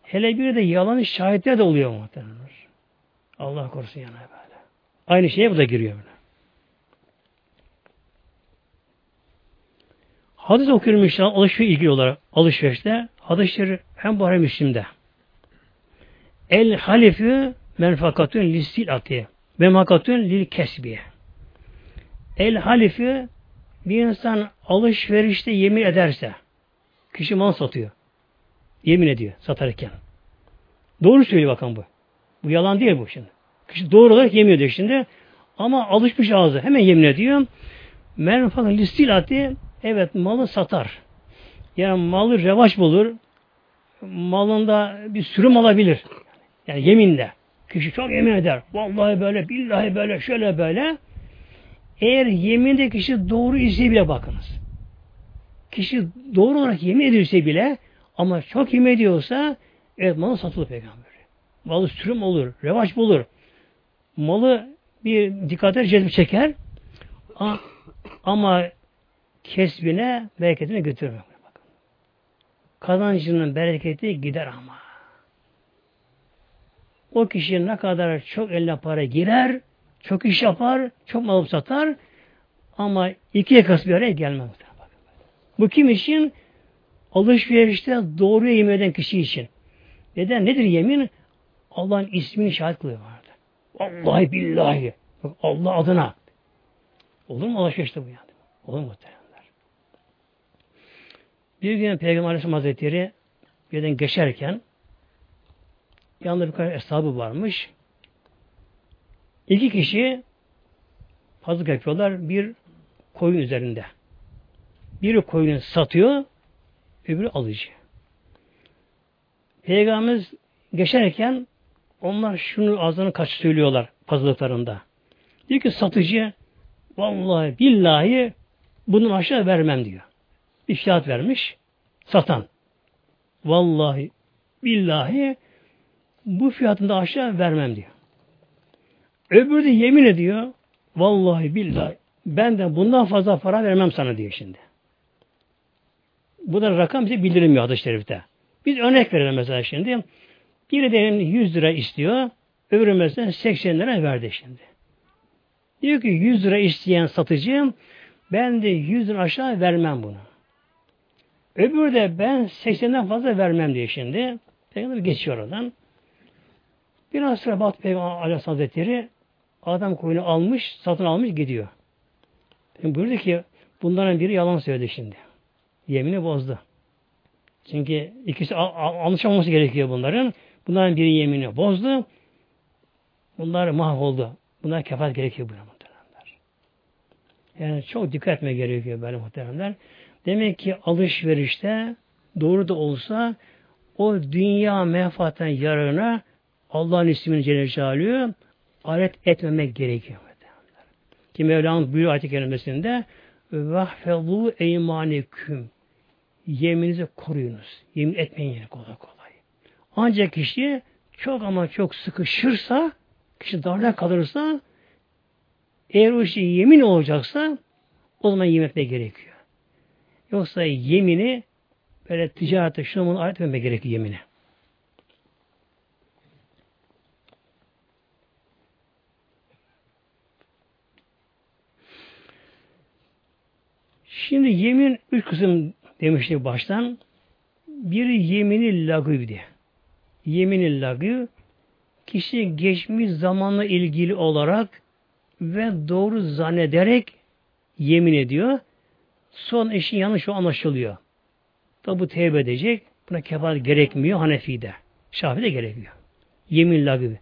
Hele bir de yalan şahitler de oluyor muhtemelen. Allah korusun yana böyle. Aynı şeye bu da giriyor. Hadis okuyorum inşallah alışveriş ilgili olarak alışverişte. Hadisleri hem Buhari Müslim'de. El halifi menfakatün listil ati ve makatün lil kesbiye. El halifi bir insan alışverişte yemin ederse kişi mal satıyor. Yemin ediyor satarken. Doğru söylüyor bakın bu. Bu yalan değil bu şimdi. Kişi doğru olarak yemin ediyor şimdi. Ama alışmış ağzı. Hemen yemin ediyor. Menfaat listilati evet malı satar. Yani malı revaç bulur. Malında bir sürüm alabilir. Yani yeminle. Kişi çok yemin eder. Vallahi böyle, billahi böyle, şöyle böyle. Eğer yeminde kişi doğru ise bile bakınız. Kişi doğru olarak yemin ediyorsa bile ama çok yemin ediyorsa evet malı satılır peygamber. Malı sürüm olur, revaç bulur. Malı bir dikkate cezbi çeker ama kesbine, bereketine götürür. Bakın. kazancının bereketi gider ama. O kişi ne kadar çok eline para girer, çok iş yapar, çok mal satar ama iki yakası bir araya gelmez. Bu kim için? Alışverişte doğru yemin eden kişi için. Neden? Nedir yemin? Allah'ın ismini şahit kılıyor. Vallahi billahi. Allah adına. Olur mu alışverişte bu yani? Olur mu muhteremler? Bir gün Peygamber Aleyhisselam Hazretleri yerden geçerken yanında birkaç hesabı varmış. İki kişi pazık yapıyorlar bir koyun üzerinde. Biri koyunu satıyor, öbürü alıcı. Peygamberimiz geçerken onlar şunu ağzını kaç söylüyorlar pazarlıklarında. Diyor ki satıcı vallahi billahi bunun aşağı vermem diyor. Bir fiyat vermiş satan. Vallahi billahi bu fiyatında aşağı vermem diyor. Öbürü de yemin ediyor. Vallahi billahi ben de bundan fazla para vermem sana diyor şimdi. Bu da rakam bize bildirilmiyor hadis-i şerifte. Biz örnek verelim mesela şimdi. Biri de 100 lira istiyor. Öbürü mesela 80 lira verdi şimdi. Diyor ki 100 lira isteyen satıcı ben de 100 lira aşağı vermem bunu. Öbürü de ben 80'den fazla vermem diye şimdi. Peygamber geçiyor oradan. Biraz sonra Bat Peygamber Aleyhisselam Hazretleri adam koyunu almış, satın almış gidiyor. Şimdi buyurdu ki bunların biri yalan söyledi şimdi. Yemini bozdu. Çünkü ikisi anlaşılması gerekiyor bunların. Bunların biri yemini bozdu. Bunlar mahvoldu. Bunlar kefaret gerekiyor buna muhteremler. Yani çok dikkat etme gerekiyor böyle muhteremler. Demek ki alışverişte doğru da olsa o dünya menfaatten yararına Allah'ın ismini Celle Celaluhu alet etmemek gerekiyor. Ki Mevla'nın buyuruyor ayet-i kerimesinde vahfezû eymaneküm yemininizi koruyunuz. Yemin etmeyin yani kolay kolay. Ancak kişi çok ama çok sıkışırsa, kişi darla kalırsa, eğer o işi yemin olacaksa, o zaman yemin gerekiyor. Yoksa yemini böyle ticarete şunu bunu ayet etmemek gerekiyor yemini. Şimdi yemin üç kısım demiştik baştan. Biri yemini lagıvdi. Yemini lagı kişi geçmiş zamanla ilgili olarak ve doğru zannederek yemin ediyor. Son işin yanlış o anlaşılıyor. Tabi bu tevbe edecek. Buna kefaret gerekmiyor Hanefi'de. Şafi'de gerekiyor. Yemin lagı.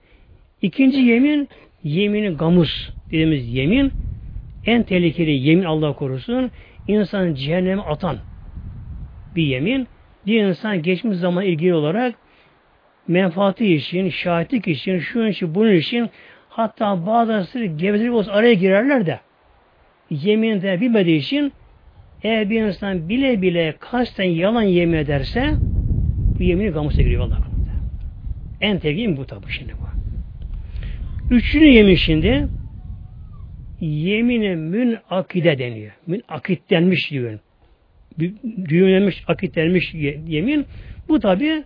İkinci yemin yemini gamus dediğimiz yemin en tehlikeli yemin Allah korusun insan cehenneme atan bir yemin. Bir insan geçmiş zaman ilgili olarak menfaati için, şahitlik için, şu için, bunun için hatta bazıları gevezelik olsa araya girerler de yemin de bilmediği için eğer bir insan bile bile kasten yalan yemin ederse bu yemini gamusa giriyor Allah En tehlikeli bu tabi şimdi bu. Üçüncü yemin şimdi yemine mün akide deniyor. Mün akit denmiş diyor. Düğümlenmiş, akit denmiş yemin. Bu tabi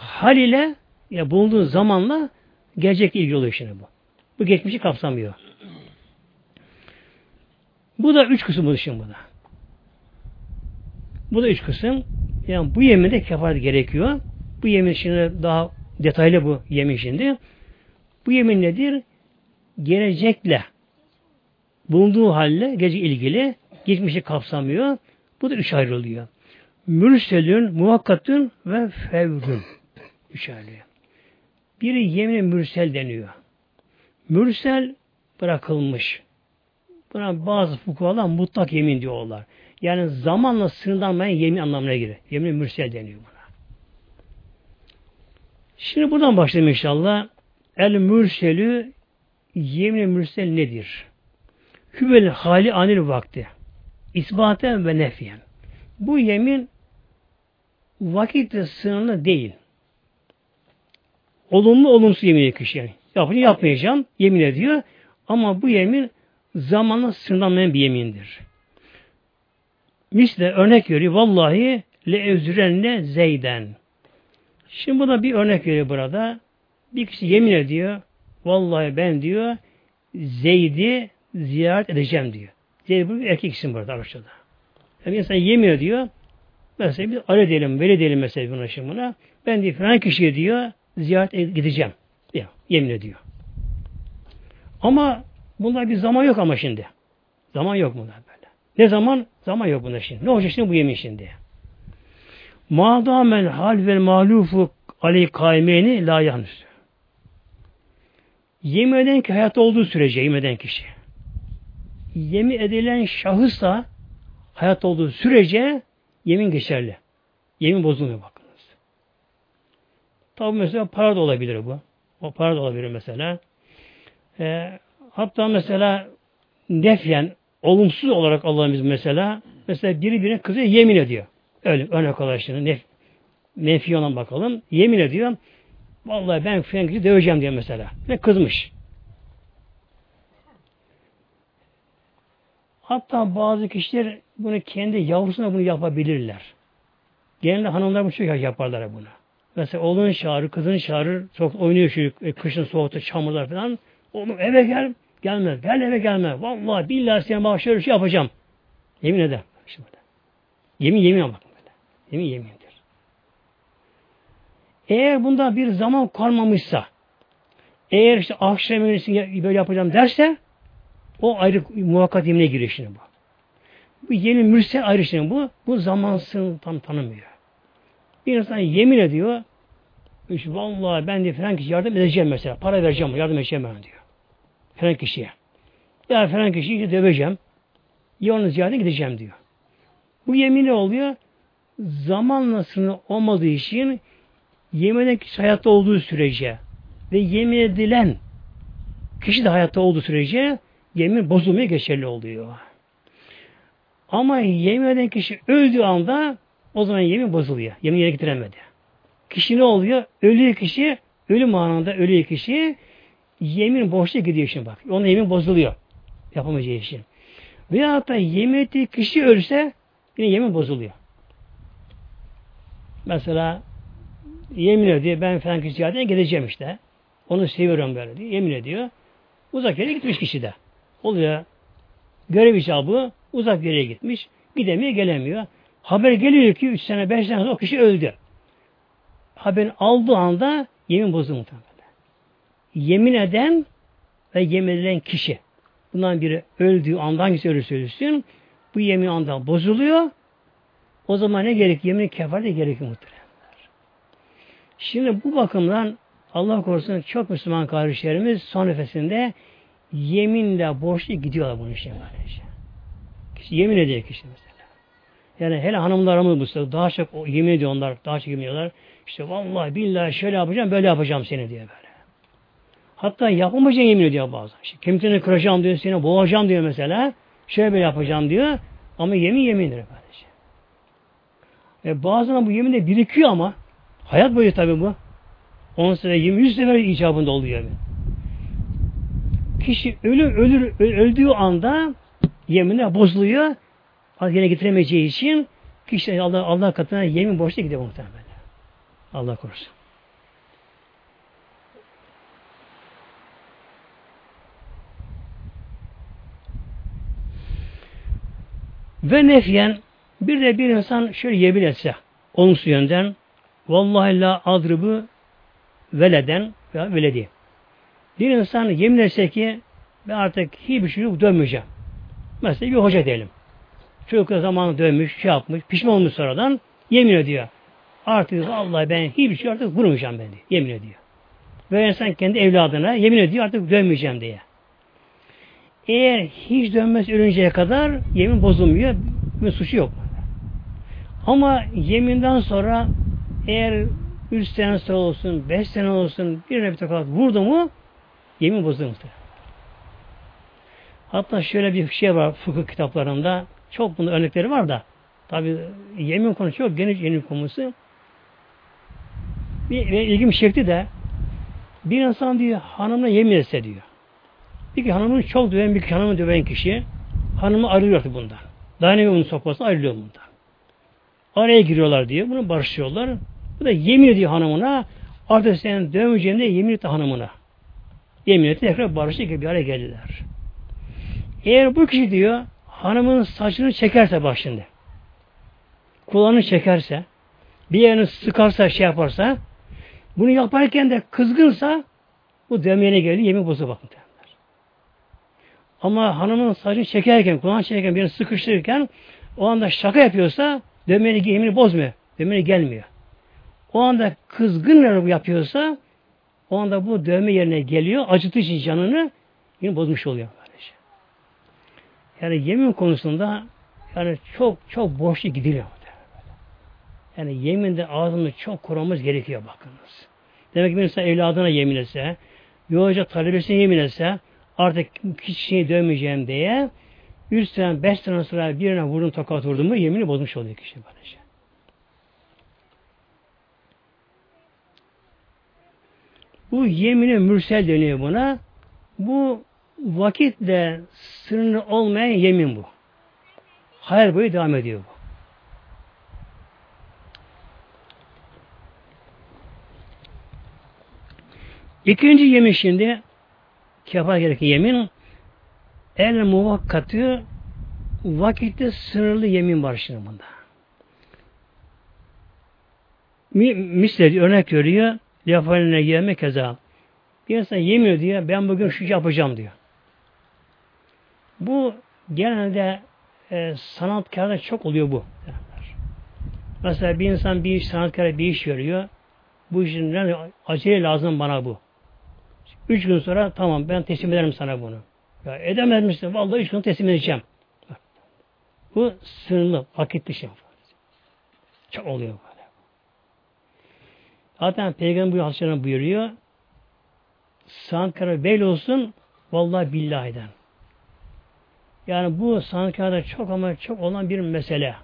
hal ile ya bulunduğun zamanla gelecek ilgili oluyor şimdi bu. Bu geçmişi kapsamıyor. Bu da üç kısım şimdi bu da. Bu da üç kısım. Yani bu yeminde kefaret gerekiyor. Bu yemin şimdi daha detaylı bu yemin şimdi. Bu yemin nedir? Gelecekle bulunduğu halle gece ilgili geçmişi kapsamıyor. Bu da üç ayrılıyor. Mürselün, muhakkatün ve fevrün. Üç ayrılıyor. Biri yemin mürsel deniyor. Mürsel bırakılmış. Buna bazı fukuhalar mutlak yemin diyorlar. Yani zamanla sınırlanmayan yemin anlamına gelir. Yemin mürsel deniyor buna. Şimdi buradan başlayalım inşallah. El mürselü yemin mürsel nedir? Hüvel hali anil vakti. İsbaten ve nefiyen. Bu yemin vakitte sınırlı değil. Olumlu olumsuz yemin kişi yani. Yapınca yapmayacağım yemin ediyor. Ama bu yemin zamanla sınırlanmayan bir yemindir. Misle örnek veriyor. Vallahi le özrenne zeyden. Şimdi buna bir örnek veriyor burada. Bir kişi yemin ediyor. Vallahi ben diyor Zeyd'i ziyaret edeceğim diyor. Zeyd bu erkek isim burada Arapçada. Yani insan yemin ediyor. Mesela bir öyle diyelim, veli diyelim mesela buna şimdi buna. Ben diyor falan kişiye diyor ziyaret gideceğim. Diyor, yemin ediyor. Ama bunda bir zaman yok ama şimdi. Zaman yok bunda böyle. Ne zaman? Zaman yok bunda şimdi. Ne olacak şimdi bu yemin şimdi? Madamel hal vel malufu aleyh kaimeni la yanır. Yemin eden ki hayatta olduğu sürece yemin eden kişi. Yemin edilen şahıs da hayatta olduğu sürece yemin geçerli. Yemin bozulmuyor bakınız. Tabi mesela para da olabilir bu. O para da olabilir mesela. E, hatta mesela nefyen olumsuz olarak Allah'ımız mesela mesela biri birine kızıyor yemin ediyor. Öyle örnek olarak şimdi nef, menfi olan bakalım. Yemin ediyor. Vallahi ben filan kişi döveceğim diyor mesela. Ve kızmış. Hatta bazı kişiler bunu kendi yavrusuna bunu yapabilirler. Genelde hanımlar bunu çok yaparlar bunu. Mesela oğlun çağırır, kızın çağırır, çok oynuyor çocuk, e, kışın soğukta çamurlar falan. Oğlum eve gel, gelme, gel eve gelme. Vallahi billahi seni bağışlar şey yapacağım. Yemin eder. Şimdi yemin yemin böyle. Yemin yemindir. Eğer bunda bir zaman kalmamışsa, eğer işte akşam böyle yapacağım derse, o ayrı muhakkak yemine giriyor şimdi bu. Bu yemin mürsel ayrı şimdi bu. Bu zamansını tam tanımıyor. Bir insan yemin ediyor. İşte vallahi ben de falan kişi yardım edeceğim mesela. Para vereceğim, yardım edeceğim ben diyor. Falan kişiye. Ya falan kişiyi döveceğim. Ya ziyade gideceğim diyor. Bu yemin ne oluyor? Zamanla sınırı olmadığı için yemin kişi hayatta olduğu sürece ve yemin edilen kişi de hayatta olduğu sürece yemin bozulmaya geçerli oluyor. Ama yemin eden kişi öldüğü anda o zaman yemin bozuluyor. Yemin yere getiremedi. Kişi ne oluyor? Ölüyor kişi, ölüm anında ölüyor kişi, yemin boşta gidiyor şimdi bak. Onun yemin bozuluyor. Yapamayacağı için. Veya hatta yemin ettiği kişi ölse yine yemin bozuluyor. Mesela yemin ediyor ben falan kişi ziyadeye gideceğim işte. Onu seviyorum böyle diyor. Yemin ediyor. Uzak yere gitmiş kişi de. Oluyor. Görev icabı uzak yere gitmiş. Gidemiyor gelemiyor. Haber geliyor ki 3 sene 5 sene o kişi öldü. Haberin aldığı anda yemin bozuldu muhtemelen. Yemin eden ve yemin edilen kişi. Bundan biri öldüğü anda hangisi ölürse ölürsün bu yemin anda bozuluyor. O zaman ne gerek? Yemin kefarete gerekiyor muhtemelen. Şimdi bu bakımdan Allah korusun çok Müslüman kardeşlerimiz son nefesinde yeminle borçlu gidiyorlar bunun için. Kişi yemin ediyor kişi mesela. Yani hele hanımlarımız bu daha çok yemin ediyor onlar, daha çok yemin ediyorlar. İşte vallahi billahi şöyle yapacağım, böyle yapacağım seni diye böyle. Hatta yapamayacağım yemin ediyor bazen. İşte kemiklerini kıracağım diyor, seni boğacağım diyor mesela. Şöyle böyle yapacağım diyor. Ama yemin yemindir kardeşim. E bazen bu yemin de birikiyor ama hayat boyu tabi bu. 10 sene, 20, 100 sefer icabında oluyor. Yani. Kişi ölür, ölür, öldüğü anda yeminle bozuluyor. Yine getiremeyeceği için kişi Allah, Allah katına yemin borçlu gidiyor muhtemelen. Allah korusun. Ve nefyen bir de bir insan şöyle yemin etse olumsuz yönden vallahi la adrıbı veleden veya veledi. Bir insan yemin etse ki ben artık hiçbir şey yok dönmeyeceğim. Mesela bir hoca diyelim. Çocuk zamanı dönmüş, şey yapmış, pişman olmuş sonradan yemin ediyor. Artık Allah ben hiçbir şey artık vurmayacağım ben diye. Yemin ediyor. Ve insan kendi evladına yemin ediyor artık dönmeyeceğim diye. Eğer hiç dönmez ölünceye kadar yemin bozulmuyor. Bir suçu yok. Ama yeminden sonra eğer 3 sene sonra olsun, 5 sene olsun birine bir tokat vurdu mu yemin bozulur Hatta şöyle bir şey var fıkıh kitaplarında çok bunun örnekleri var da tabi yemin konusu çok geniş yemin konusu. Bir, bir ilgimi çekti de bir insan diyor hanımına yemin etse diyor. Bir ki hanımını çok döven bir hanımı döven kişi hanımı ayrılıyor artık bundan. Dayanamıyor onun sopasına ayrılıyor bundan. Araya giriyorlar diyor. Bunu barışıyorlar. Bu da yemin ediyor hanımına. Artık senin dövmeyeceğim diye yemin etti hanımına. Yemin etti tekrar barıştı ki bir araya geldiler. Eğer bu kişi diyor hanımın saçını çekerse bak şimdi. Kulağını çekerse bir yerini sıkarsa şey yaparsa bunu yaparken de kızgınsa bu dövmeyene geliyor yemin bozu bakın. Ama hanımın saçını çekerken, kulağını çekerken birini sıkıştırırken o anda şaka yapıyorsa dövmeni yemini bozmuyor. Dövmeni gelmiyor. O anda kızgın yapıyorsa o anda bu dövme yerine geliyor. Acıtı için canını yine bozmuş oluyor. Yani yemin konusunda yani çok çok boşlu gidiliyor. Yani yeminde ağzını çok korumamız gerekiyor bakınız. Demek ki bir insan evladına yemin etse, yolca talebesine yemin etse, artık şey dövmeyeceğim diye, üç sene, beş sene sonra birine vurdum tokat vurdum mu yemini bozmuş oluyor kişi böylece. Bu yemini mürsel deniyor buna. Bu vakitle sınırlı olmayan yemin bu. Hayal boyu devam ediyor bu. İkinci yemin şimdi kefa gereken yemin el muvakkatı vakitte sınırlı yemin var şimdi bunda. Misle örnek görüyor. Yafaline gelme keza. Bir insan yemin diyor, ben bugün şu yapacağım diyor. Bu genelde e, sanatkarda çok oluyor bu. Mesela bir insan bir iş, sanatkara bir iş görüyor. Bu işin acele lazım bana bu. Üç gün sonra tamam ben teslim ederim sana bunu. Ya edemezmişsin. Vallahi üç gün teslim edeceğim. Bu sınırlı, vakit dışı. Çok oluyor böyle. Zaten Peygamber hasretine buyuruyor. Sankara bel olsun vallahi billahiden. Yani bu Sankara'da çok ama çok olan bir mesele.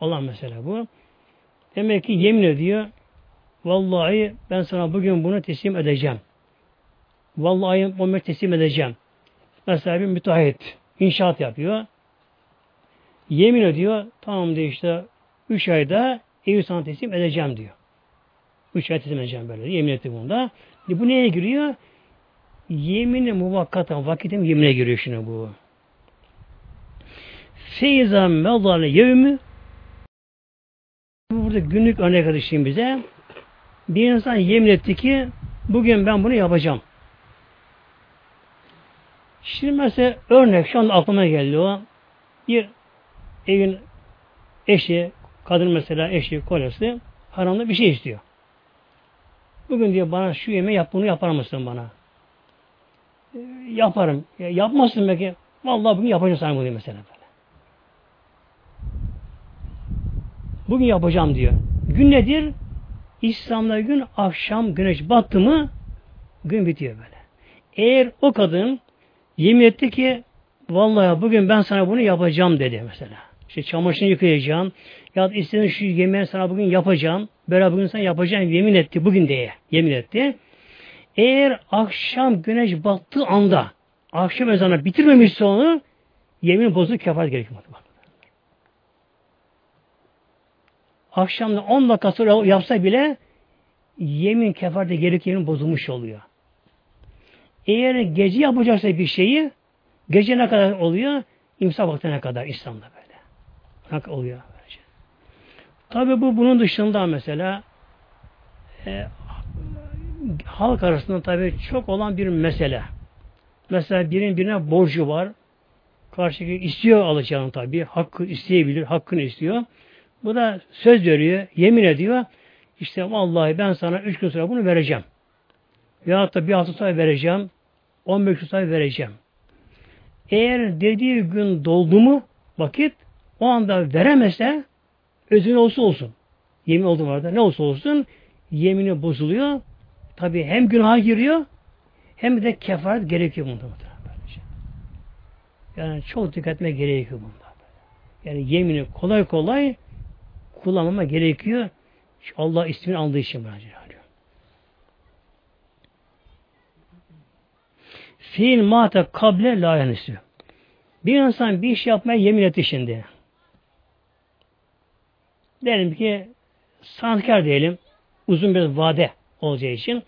Olan mesele bu. Demek ki yemin ediyor. Vallahi ben sana bugün bunu teslim edeceğim. Vallahi onu teslim edeceğim. Mesela bir müteahhit inşaat yapıyor. Yemin ediyor. Tamam diyor işte üç ayda evi sana teslim edeceğim diyor. Üç ay teslim edeceğim böyle. Yemin etti bunda. E bu neye giriyor? Yemini muvakkata vakitim yemine giriyor şimdi bu. Feyza medale yevmi Burada günlük örnek alışayım bize. Bir insan yemin etti ki bugün ben bunu yapacağım. Şimdi mesela örnek şu anda aklıma geldi o. Bir evin eşi, kadın mesela eşi, kolesi haramda bir şey istiyor. Bugün diyor bana şu yemeği yap bunu yapar mısın bana? E, yaparım. E, yapmazsın belki. Vallahi bugün yapacağım sana bunu mesela böyle. Bugün yapacağım diyor. Gün nedir? İslam'da gün akşam güneş battı mı gün bitiyor böyle. Eğer o kadın Yemin etti ki vallahi bugün ben sana bunu yapacağım dedi mesela. İşte çamaşırını yıkayacağım. Ya istediğin şu yemeği sana bugün yapacağım. Böyle bugün sana yapacağım yemin etti bugün diye. Yemin etti. Eğer akşam güneş battığı anda akşam ezanı bitirmemişse onu yemin bozup kefaret gerekiyor. Akşamda 10 dakika sonra yapsa bile yemin kefarete gerek yemin bozulmuş oluyor. Eğer gece yapacaksa bir şeyi gece ne kadar oluyor? İmsa vaktine kadar İslam'da böyle. Ne oluyor. Tabi bu bunun dışında mesela e, halk arasında tabi çok olan bir mesele. Mesela birinin birine borcu var. Karşıki istiyor alacağını tabi. Hakkı isteyebilir. Hakkını istiyor. Bu da söz veriyor. Yemin ediyor. İşte vallahi ben sana üç gün sonra bunu vereceğim. Ya da bir hafta sonra vereceğim. 15 gün sonra vereceğim. Eğer dediği gün doldu mu vakit o anda veremezse özün olsa olsun. Yemin oldu orada. Ne olsa olsun yemini bozuluyor. Tabi hem günah giriyor hem de kefaret gerekiyor bunda. Yani çok dikkat etmek gerekiyor bunda. Yani yemini kolay kolay kullanmama gerekiyor. Allah ismini aldığı için bence. Fiil mate kable la. Bir insan bir iş yapmaya yemin etti şimdi. Diyelim ki sanatkar diyelim. Uzun bir vade olacağı için.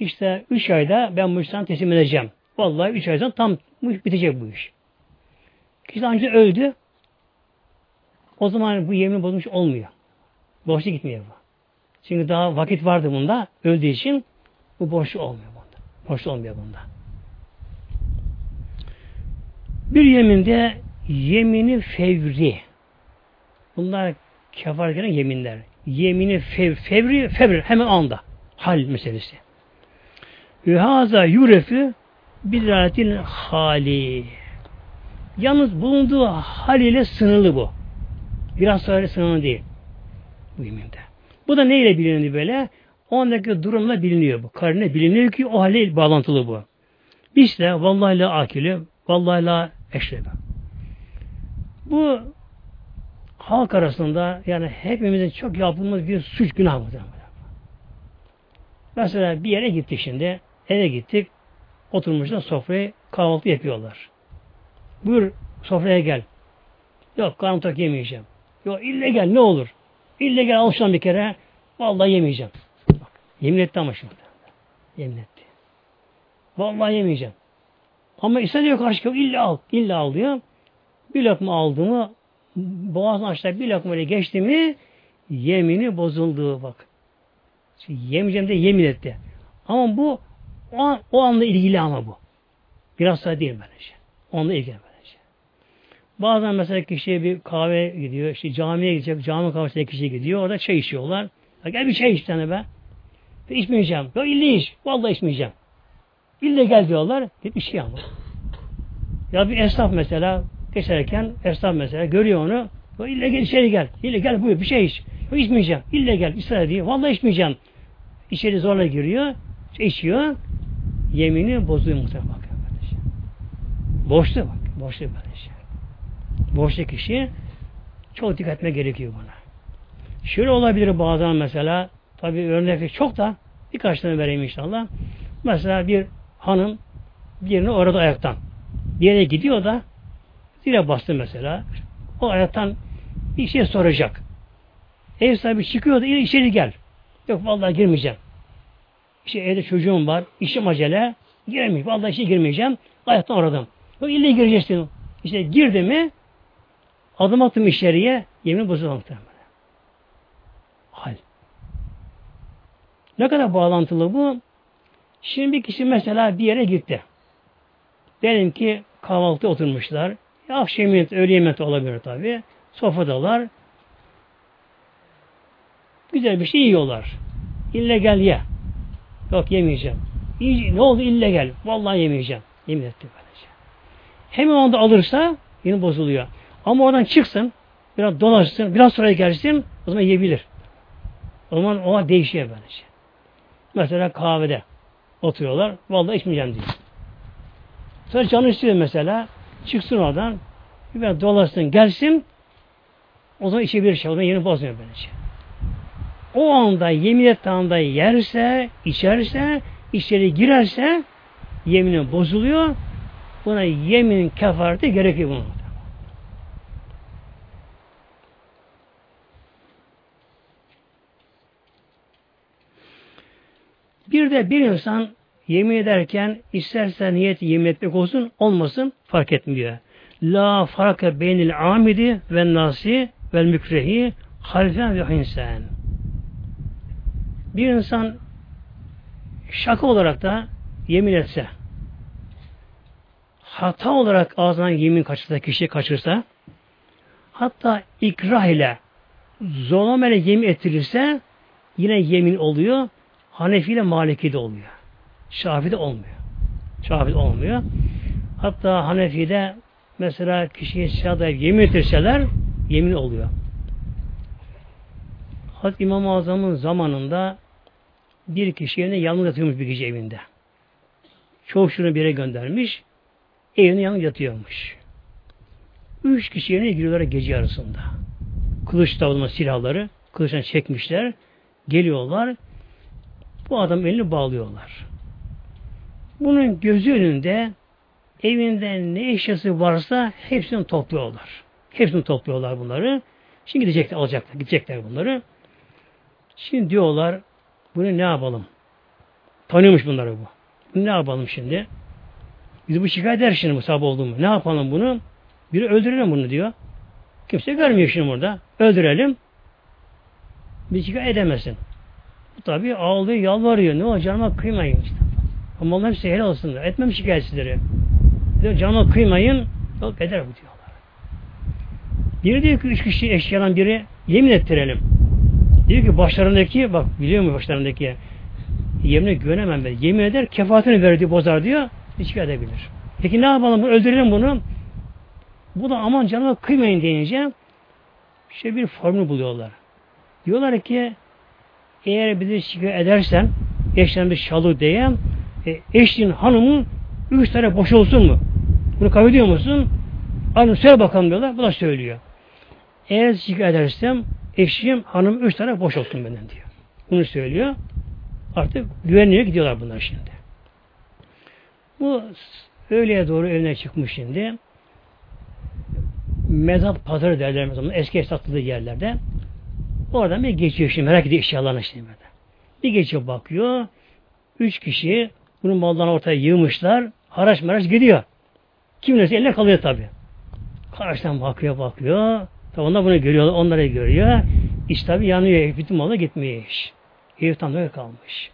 İşte üç ayda ben bu işten teslim edeceğim. Vallahi üç aydan tam bitecek bu iş. Kişi ancak öldü. O zaman bu yemin bozulmuş olmuyor. Borçlu gitmiyor bu. Çünkü daha vakit vardı bunda. Öldüğü için bu borçlu olmuyor bunda. Borçlu olmuyor bunda. Bir yeminde yemini fevri. Bunlar kefar gelen yeminler. Yemini fev, fevri, fevri hemen anda. Hal meselesi. Haza yurefi bidaratil hali. Yalnız bulunduğu hal ile sınırlı bu. Biraz sonra sınırlı değil. Bu yeminde. Bu da neyle biliniyor böyle? Ondaki durumla biliniyor bu. Karine biliniyor ki o hale bağlantılı bu. De vallahi la akili, vallahi la eşrebe. Bu halk arasında yani hepimizin çok yapılmış bir suç günah mıdır? Mesela bir yere gittik şimdi, eve gittik, oturmuşlar sofraya kahvaltı yapıyorlar. Buyur sofraya gel. Yok karnım tok yemeyeceğim. Yok ille gel ne olur. İlle gel alışan bir kere. Vallahi yemeyeceğim. Bak, yemin etti ama şimdi. Yemin etti. Vallahi yemeyeceğim. Ama istediyor karşı illa al. illa al diyor. Bir lokma aldı mı boğazını aşağı bir lokma ile geçti mi yemini bozuldu bak. Şimdi yemeyeceğim de yemin etti. Ama bu o, an, o anda ilgili ama bu. Biraz daha değil böylece. Onunla ilgili. Bazen mesela kişiye bir kahve gidiyor, işte camiye gidecek, cami kahvesine kişi gidiyor, orada çay içiyorlar. Ya gel bir çay iç tane be. Ben içmeyeceğim. Ya illa iç. Vallahi içmeyeceğim. İlle gel diyorlar. Hep bir şey ama. Ya bir esnaf mesela geçerken esnaf mesela görüyor onu. Ya ille gel içeri gel. İlle gel buyur bir şey iç. Ya içmeyeceğim. İlle gel. İster diyor. Vallahi içmeyeceğim. İçeri zorla giriyor. içiyor. Yemini bozuyor muhtemelen bak. Boşta bak. Boşta böyle Boşta kişi çok dikkat etme gerekiyor buna. Şöyle olabilir bazen mesela tabi örnek çok da birkaç tane vereyim inşallah. Mesela bir hanım birini orada ayaktan bir yere gidiyor da zile bastı mesela. O ayaktan bir şey soracak. Ev sahibi çıkıyor da içeri gel. Yok vallahi girmeyeceğim. İşte evde çocuğum var, işim acele, giremeyeceğim. Vallahi işe girmeyeceğim. Ayaktan oradım. Yok illa gireceksin. İşte girdi mi adım attım içeriye yemin muhtemelen. Hal. Ne kadar bağlantılı bu? Şimdi bir kişi mesela bir yere gitti. Diyelim ki kahvaltı oturmuşlar. Akşam yemeği, öğle yemeği olabilir tabi. Sofradalar. Güzel bir şey yiyorlar. İlle gel ye. Yok yemeyeceğim. İyi, ne oldu ille gel. Vallahi yemeyeceğim. Yemin etti böylece. Hemen onda alırsa yine bozuluyor. Ama oradan çıksın, biraz dolaşsın, biraz sonra gelsin, o zaman yiyebilir. O zaman o değişiyor böylece. Mesela kahvede oturuyorlar, vallahi içmeyeceğim diyor. Sonra canı istiyor mesela, çıksın oradan, biraz dolaşsın, gelsin, o zaman içebilir şey, o zaman yeni bozmuyor böylece. O anda yemin ettiği anda yerse, içerse, içeri girerse, yeminin bozuluyor, buna yemin kefareti gerekiyor bunun. Bir de bir insan yemin ederken isterse niyet yemin etmek olsun olmasın fark etmiyor. La farka beynil amidi ve nasi ve mükrehi halfen ve insan. Bir insan şaka olarak da yemin etse hata olarak ağzından yemin kaçırsa, kişi kaçırsa hatta ikrah ile zorlama ile yemin ettirirse yine yemin oluyor. Hanefi ile Maliki de oluyor. Şafi de olmuyor. Şafi de olmuyor. Hatta Hanefi'de mesela kişiye şahada yemin ettirseler yemin oluyor. Hazreti İmam-ı Azam'ın zamanında bir kişi evine yalnız yatıyormuş bir kişi evinde. Çoğu şunu bir yere göndermiş. Evine yalnız yatıyormuş. Üç kişi evine giriyorlar gece arasında. Kılıç davulma silahları kılıçtan çekmişler. Geliyorlar. Bu adam elini bağlıyorlar. Bunun gözü önünde evinde ne eşyası varsa hepsini topluyorlar. Hepsini topluyorlar bunları. Şimdi gidecekler, alacaklar, gidecekler bunları. Şimdi diyorlar, bunu ne yapalım? Tanıyormuş bunları bu. Bunu ne yapalım şimdi? Biz bu şikayet eder şimdi musab olduğumu. Ne yapalım bunu? Biri öldürelim bunu diyor. Kimse görmüyor şimdi burada. Öldürelim. Bir şikayet edemesin. Tabi ağlıyor, yalvarıyor. Ne o canıma kıymayın işte. Ama onlar hepsi helal olsun. Etmem şikayetsizleri. Diyor canıma kıymayın. Yok eder bu diyorlar. Biri diyor ki üç kişi eşyalan biri yemin ettirelim. Diyor ki başlarındaki bak biliyor mu başlarındaki yemine güvenemem ben. Yemin eder kefaatini verir bozar diyor. Hiç edebilir. Peki ne yapalım? Öldürelim bunu. Bu da aman canıma kıymayın deyince işte bir formül buluyorlar. Diyorlar ki eğer bizi şikayet edersen eşten bir şalı diye e, eşin hanımın üç tane boş olsun mu? Bunu kabul ediyor musun? Aynı söyle bakalım diyorlar. Bu da söylüyor. Eğer şikayet edersem eşim hanım üç tane boş olsun benden diyor. Bunu söylüyor. Artık güvenliğe gidiyorlar bunlar şimdi. Bu öğleye doğru evine çıkmış şimdi. Mezat pazarı derler mesela. Eski satıldığı yerlerde. Oradan bir geçiyor şimdi. Merak ediyor eşyalarına şimdi. Böyle. Bir geçiyor bakıyor. Üç kişi bunun mallarını ortaya yığmışlar. Haraç maraç gidiyor. Kim neyse eline kalıyor tabi. Karşıdan bakıyor bakıyor. Tabi onlar bunu görüyorlar. Onları görüyor. İş tabi yanıyor. Bütün malı gitmiş. Ev tam böyle kalmış.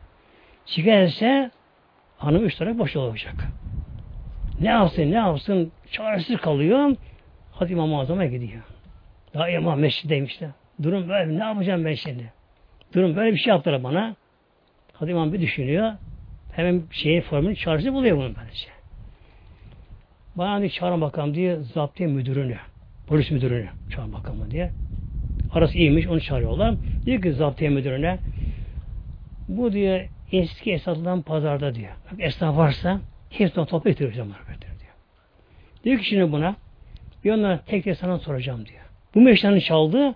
Çıkarsa hanım üç taraf boş olacak. Ne yapsın ne yapsın çaresiz kalıyor. Hadi İmam-ı Azam'a gidiyor. Daha İmam Mescid'deymiş de. Durum böyle ne yapacağım ben şimdi? Durum böyle bir şey yaptılar bana. Hadi İmam bir düşünüyor. Hemen şeyin formülü çaresi buluyor bunu böylece. Bana bir çağırın bakalım diye zaptiye müdürünü, polis müdürünü çağırın bakalım diye. Arası iyiymiş onu çağırıyorlar. Diyor ki zaptiye müdürüne bu diyor eski esatlan pazarda diyor. Bak esnaf varsa hepsini topla getireceğim diyor. Diyor ki şimdi buna bir onlara tek tek sana soracağım diyor. Bu meşranın çaldığı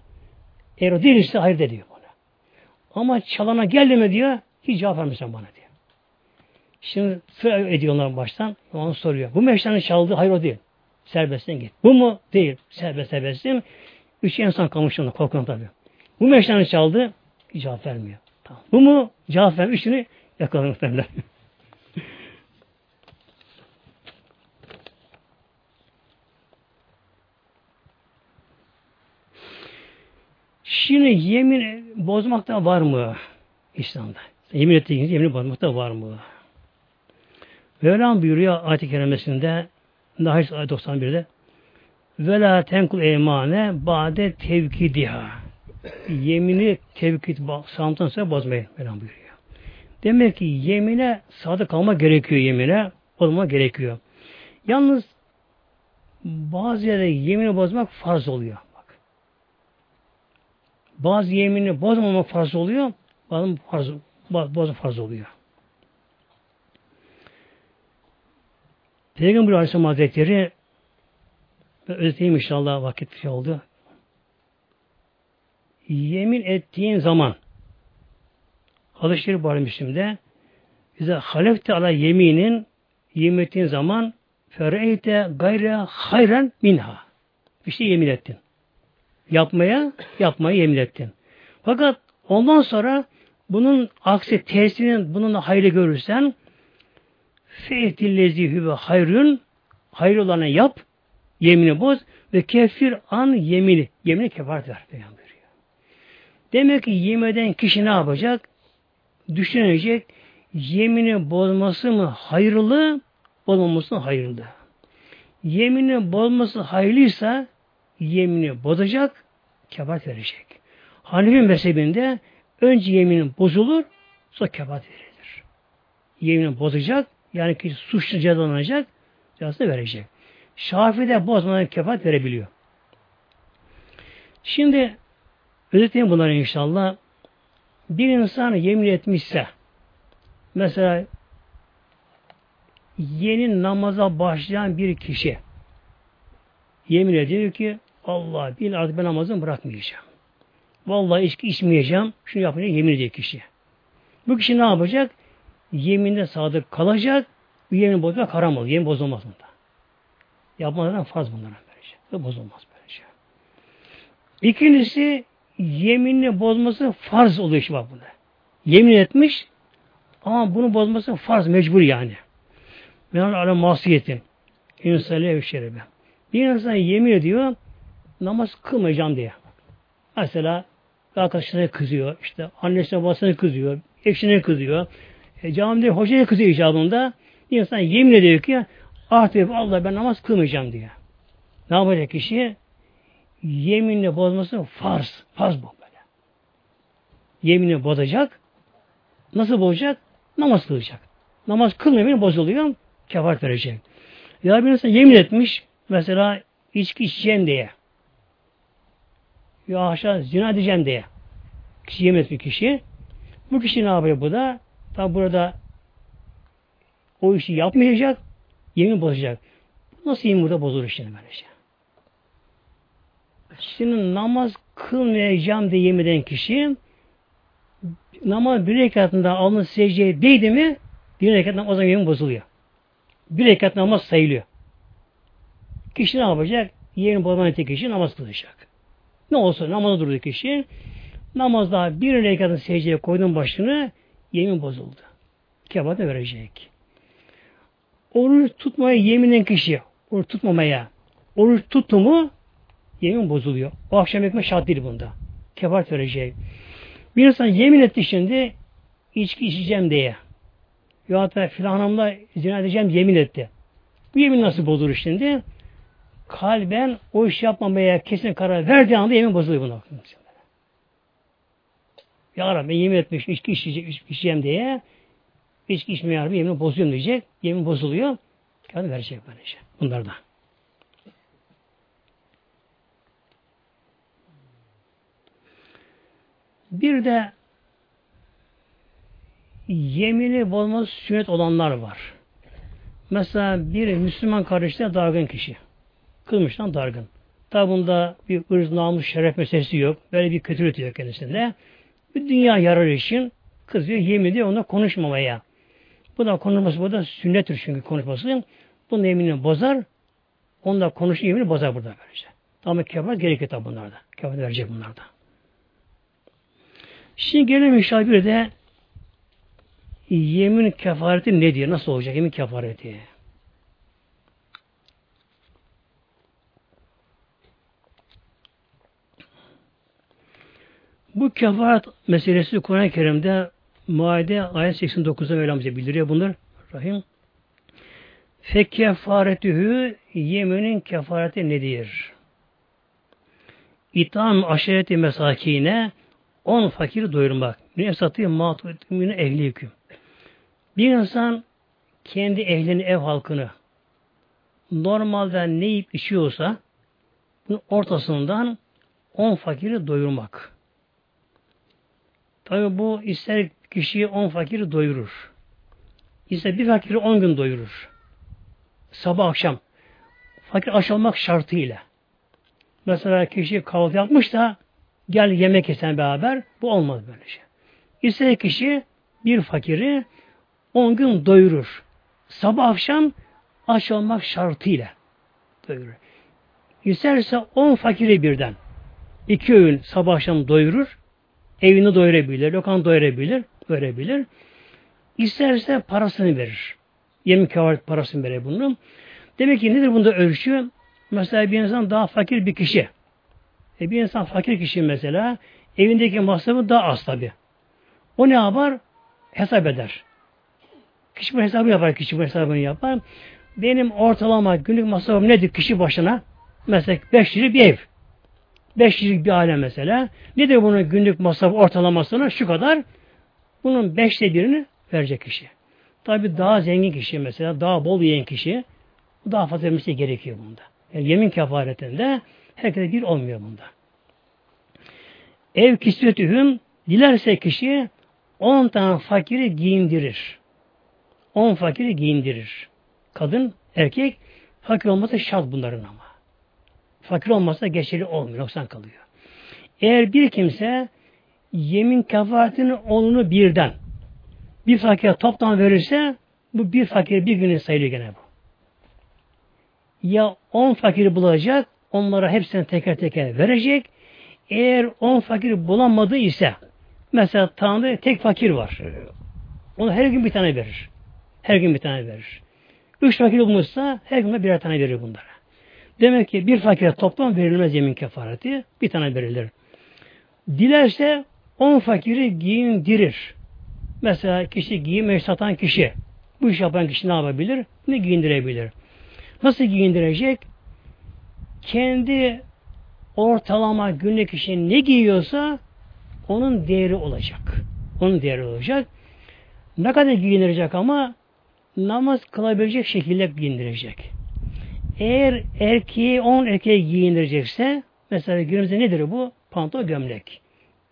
eğer o değilse hayır de diyor bana. Ama çalana geldi mi diyor hiç cevap vermişsin bana diyor. Şimdi sıra ediyorlar baştan. Onu soruyor. Bu meşranın çaldığı hayır o değil. Serbestsin git. Bu mu? Değil. Serbest serbestsin. Üç insan kalmış ona korkuyorum tabii. Bu meşranın çaldığı hiç cevap vermiyor. Tamam. Bu mu? Cevap vermiş. Üçünü yakalamış derler. Şimdi yemin bozmakta var mı İslam'da? Yemin ettiğiniz yemin bozmakta var mı? Mevlam buyuruyor ayet-i kerimesinde Nahis ayet 91'de ve la tenkul eymane bade tevkidiha yemini tevkid sağlamdan sonra bozmayın Mevlam buyuruyor. Demek ki yemine sadık kalma gerekiyor yemine. Olma gerekiyor. Yalnız bazı yerde yemini bozmak farz oluyor. Bazı yemini bozmamak farz oluyor. Bazı farz, bazı farz oluyor. Peygamber Aleyhisselam Hazretleri özeteyim inşallah vakit şey oldu. Yemin ettiğin zaman Hadis-i Şerif bize halefte ala yeminin yemin ettiğin zaman fereyte gayre hayren minha. İşte yemin ettin. Yapmaya, yapmaya yemin ettin. Fakat ondan sonra bunun aksi tersinin bununla hayırlı görürsen fe'tillezi hüve hayrün hayır olanı yap yemini boz ve kefir an yemini. Yemini kefaret ver. Peygamber. Demek ki yemeden kişi ne yapacak? düşünecek yemini bozması mı hayırlı, bozmaması mı hayırlı? Yemini bozması hayırlıysa yemini bozacak, kebat verecek. Hanefi mezhebinde önce yeminin bozulur, sonra kebat verilir. Yemini bozacak, yani ki suçlu cezalanacak, cezasını verecek. Şafi'de bozmadan kebat verebiliyor. Şimdi özetleyeyim bunları inşallah bir insan yemin etmişse mesela yeni namaza başlayan bir kişi yemin ediyor ki Allah bil artık ben namazımı bırakmayacağım. Vallahi içki içmeyeceğim. Şunu yapınca yemin ediyor kişi. Bu kişi ne yapacak? Yeminde sadık kalacak. Yemin bozmak haram olur. Yemin bozulmaz bunda. Yapmadan farz bunlara böylece. Ve bozulmaz böylece. İkincisi yeminini bozması farz oluyor şimdi bak buna. Yemin etmiş ama bunu bozması farz, mecbur yani. Ben ala masiyetin. İnsani ev şerebi. Bir insan yemin ediyor namaz kılmayacağım diye. Mesela arkadaşlarına kızıyor, işte annesine babasına kızıyor, eşine kızıyor, e, camide hocaya kızıyor icabında. İnsan yemin ediyor ki artık Allah ben namaz kılmayacağım diye. Ne yapacak kişi? Yeminini bozması farz. Farz bu böyle. Yeminini bozacak. Nasıl bozacak? Namaz kılacak. Namaz kılmayan bozuluyor. Kefaret verecek. Ya bir insan yemin etmiş. Mesela içki içeceğim diye. Ya aşağı zina edeceğim diye. Kişi yemin etmiş kişi. Bu kişi ne yapıyor bu da? Tabi burada o işi yapmayacak. Yemin bozacak. Nasıl yemin burada bozulur şimdi böylece? Şimdi namaz kılmayacağım diye yemin eden kişi namaz bir rekatında alnı secdeye değdi mi bir rekat o zaman yemin bozuluyor. Bir rekat namaz sayılıyor. Kişi ne yapacak? Yemin bozman kişi namaz kılacak. Ne olsa namaza durdu kişi. Namazda bir rekatın secdeye koydun başını yemin bozuldu. Kebada verecek. Oruç tutmaya yeminen kişi, oruç tutmamaya, oruç tuttu mu yemin bozuluyor. O akşam ekmek şart değil bunda. Kefaret verecek. Bir insan yemin etti şimdi içki içeceğim diye. Ya da filan hanımla zina edeceğim yemin etti. Bu yemin nasıl bozulur şimdi? Kalben o iş yapmamaya kesin karar verdiği anda yemin bozuluyor buna. Ya Rabbi yemin etmiş içki içecek, içeceğim diye içki içmeye Rabbi yemin bozuyorum diyecek. Yemin bozuluyor. Kendi verecek böylece. Bunlar da. Bir de yemini bozması sünnet olanlar var. Mesela bir Müslüman kardeşine dargın kişi. Kılmıştan dargın. Tabi bunda bir ırz, namus, şeref meselesi yok. Böyle bir kötülük yok kendisinde. Bir dünya yarar için kızıyor, yemin ediyor ona konuşmamaya. Bu da konuşması bu da sünnettir çünkü konuşması. Bunun yeminini bozar. Onda konuşu yemini bozar burada böylece. Ama kefaret gerekiyor tabi bunlarda. Kefaret verecek bunlarda. Şimdi gelelim inşallah bir de yemin kefareti ne diye, nasıl olacak yemin kefareti? Bu kefaret meselesi Kur'an-ı Kerim'de Maide ayet 89'da Mevlamıza bildiriyor bunlar. Rahim. Fekkefaretühü yeminin kefareti nedir? İtam aşireti mesakine on fakir doyurmak. Münesatı matutümünü ehliküm. Bir insan kendi ehlini, ev halkını normalde ne yiyip içiyorsa bunun ortasından on fakiri doyurmak. Tabi bu ister kişiyi on fakiri doyurur. İster bir fakiri on gün doyurur. Sabah akşam. Fakir aç olmak şartıyla. Mesela kişi kahvaltı yapmış da gel yemek yesen beraber bu olmaz böyle şey. İster kişi bir fakiri on gün doyurur. Sabah akşam aç olmak şartıyla doyurur. İsterse on fakiri birden iki öğün sabah akşam doyurur. Evini doyurabilir, lokan doyurabilir, verebilir. İsterse parasını verir. Yemin kefaret parasını verir bunu. Demek ki nedir bunda ölçü? Mesela bir insan daha fakir bir kişi. E bir insan fakir kişi mesela evindeki masrafı daha az tabi. O ne yapar? Hesap eder. Kişi bu hesabı yapar, kişi bu hesabını yapar. Benim ortalama günlük masrafım nedir kişi başına? Mesela 5 lira bir ev. 5 lira bir aile mesela. Nedir bunun günlük masraf ortalamasına? Şu kadar. Bunun beşte birini verecek kişi. Tabi daha zengin kişi mesela, daha bol yiyen kişi daha fazla vermesi gerekiyor bunda. Yani yemin kefaretinde herkese bir olmuyor bunda. Ev kisvetühüm dilerse kişi on tane fakiri giyindirir. On fakiri giyindirir. Kadın, erkek fakir olması şart bunların ama. Fakir olmasa geçerli olmuyor, noksan kalıyor. Eğer bir kimse yemin kefaretinin onunu birden bir fakire toptan verirse bu bir fakir bir günü sayılıyor gene bu. Ya on fakiri bulacak, onlara hepsini teker teker verecek Eğer on fakir bulamadı ise mesela Tanrı tek fakir var. Onu her gün bir tane verir. Her gün bir tane verir. Üç fakir bulmuşsa her gün birer tane verir bunlara. Demek ki bir fakire toplam verilmez yemin kefareti. Bir tane verilir. Dilerse on fakiri giyindirir. Mesela kişi giyim satan kişi. Bu iş yapan kişi ne yapabilir? Ne giyindirebilir? Nasıl giyindirecek? Kendi ortalama günlük kişi ne giyiyorsa onun değeri olacak. Onun değeri olacak. Ne kadar giyindirecek ama namaz kılabilecek şekilde giyindirecek. Eğer erkeği on erkeğe giyindirecekse mesela günümüzde nedir bu? Pantol gömlek.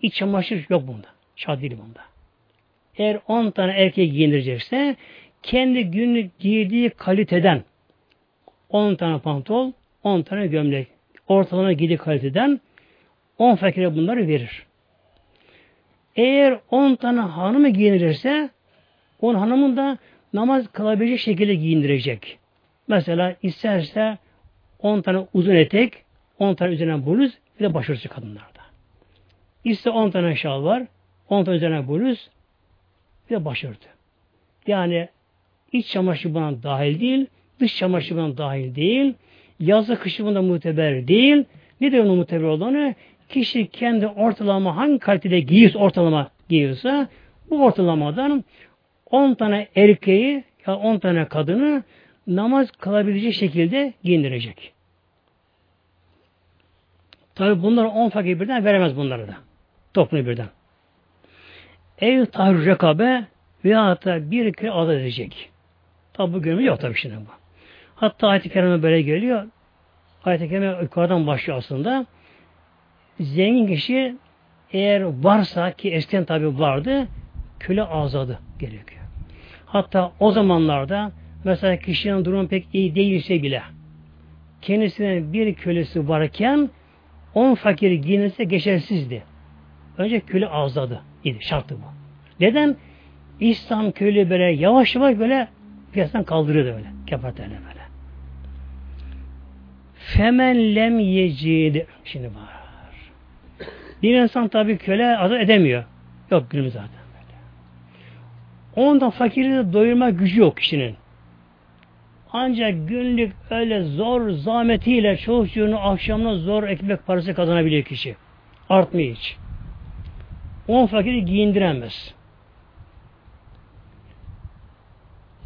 İç çamaşır yok bunda. Şart bunda. Eğer on tane erkeği giyindirecekse kendi günlük giydiği kaliteden 10 tane pantol, 10 tane gömlek, ortalama giydiği kaliteden 10 fakire bunları verir. Eğer 10 tane hanımı giyinirse 10 hanımın da namaz kılabilecek şekilde giyindirecek. Mesela isterse 10 tane uzun etek, 10 tane üzerine bluz, bir de başörtüsü kadınlarda. İşte 10 tane şal var, 10 tane üzerine bluz, bir de başörtü. Yani iç çamaşır buna dahil değil, dış çamaşır buna dahil değil, yazı kışı buna muteber değil. Ne de onun muteber olduğunu? Kişi kendi ortalama hangi kalitede giyiyorsa, ortalama giyiyorsa, bu ortalamadan 10 tane erkeği ya 10 tane kadını namaz kılabilecek şekilde giyindirecek. Tabi bunları 10 fakir birden veremez bunları da. Toplumu birden. Ev tahrir rekabe veya da bir kere adet edecek. Tabi bu görümü yok tabi şimdi bu. Hatta ayet-i kerime böyle geliyor. Ayet-i kerime yukarıdan başlıyor aslında. Zengin kişi eğer varsa ki eskiden tabi vardı köle azadı gerekiyor. Hatta o zamanlarda mesela kişinin durumu pek iyi değilse bile kendisine bir kölesi varken on fakir giyinirse geçersizdi. Önce köle azladı. İdi. Şartı bu. Neden? İslam köylü böyle yavaş yavaş böyle piyasadan kaldırıyordu öyle. Kepaterle böyle. Femen lem yecid. Şimdi var. Bir insan tabi köle azat edemiyor. Yok günümüz zaten böyle. Ondan fakiri de doyurma gücü yok kişinin. Ancak günlük öyle zor zahmetiyle çocuğunu akşamına zor ekmek parası kazanabiliyor kişi. Artmıyor hiç. On fakiri giyindiremez.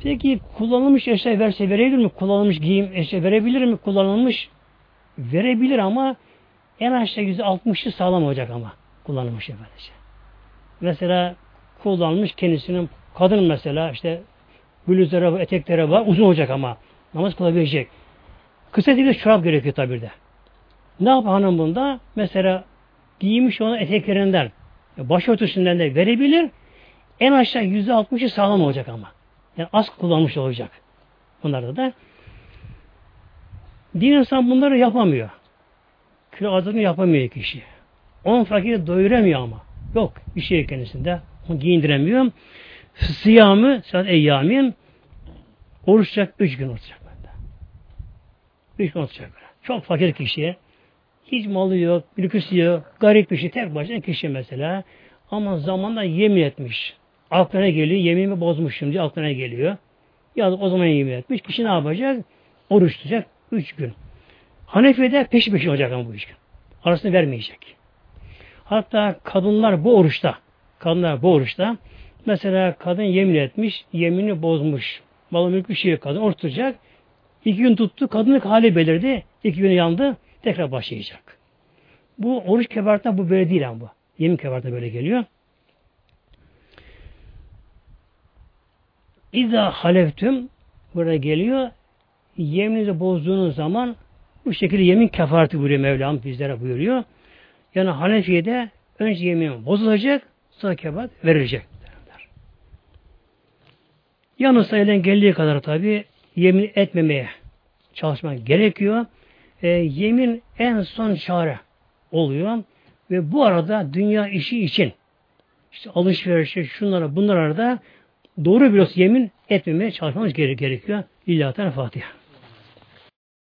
Peki kullanılmış eşya verse verebilir mi? Kullanılmış giyim eşya verebilir mi? Kullanılmış verebilir ama en aşağı yüzde altmışı sağlam olacak ama kullanılmış efendice. Mesela kullanılmış kendisinin kadın mesela işte bluzları, etekleri var uzun olacak ama namaz kılabilecek. Kısa değil çorap gerekiyor tabi de. Ne yap hanım bunda? Mesela giymiş olan eteklerinden başörtüsünden de verebilir. En aşağı yüzde altmışı sağlam olacak ama. Yani az kullanmış olacak. Bunlarda da. Din insan bunları yapamıyor. Kilo adını yapamıyor kişi. On fakiri doyuramıyor ama. Yok bir şey kendisinde. Onu giyindiremiyor. Siyamı saat eyyamin oruçacak üç gün oruçacak. Üç gün oruçacak. Çok fakir kişiye hiç malı yok, lüküsü yok, garip bir şey, tek başına kişi mesela. Ama zamanda yemin etmiş. Aklına geliyor, yeminimi bozmuşum diye aklına geliyor. Ya o zaman yemin etmiş. Kişi ne yapacak? Oruç tutacak. Üç gün. Hanefi'de peş peşin olacak ama bu üç gün. Arasını vermeyecek. Hatta kadınlar bu oruçta, kadınlar bu oruçta, mesela kadın yemin etmiş, yemini bozmuş. Malı mülk bir şey kadın, oruç. İki gün tuttu, kadınlık hali belirdi. İki gün yandı, tekrar başlayacak. Bu oruç kebarında bu böyle değil ama bu. Yemin kebarında böyle geliyor. İza haleftüm burada geliyor. Yemininizi bozduğunuz zaman bu şekilde yemin kefareti buyuruyor Mevlam bizlere buyuruyor. Yani Hanefiye'de önce yemin bozulacak sonra kefaret verilecek. Yalnız elden geldiği kadar tabi yemin etmemeye çalışmak gerekiyor. E, yemin en son çare oluyor. Ve bu arada dünya işi için işte alışverişi şunlara bunlara da doğru bir yemin etmemeye çalışmamız gerekiyor. İllahi Fatiha.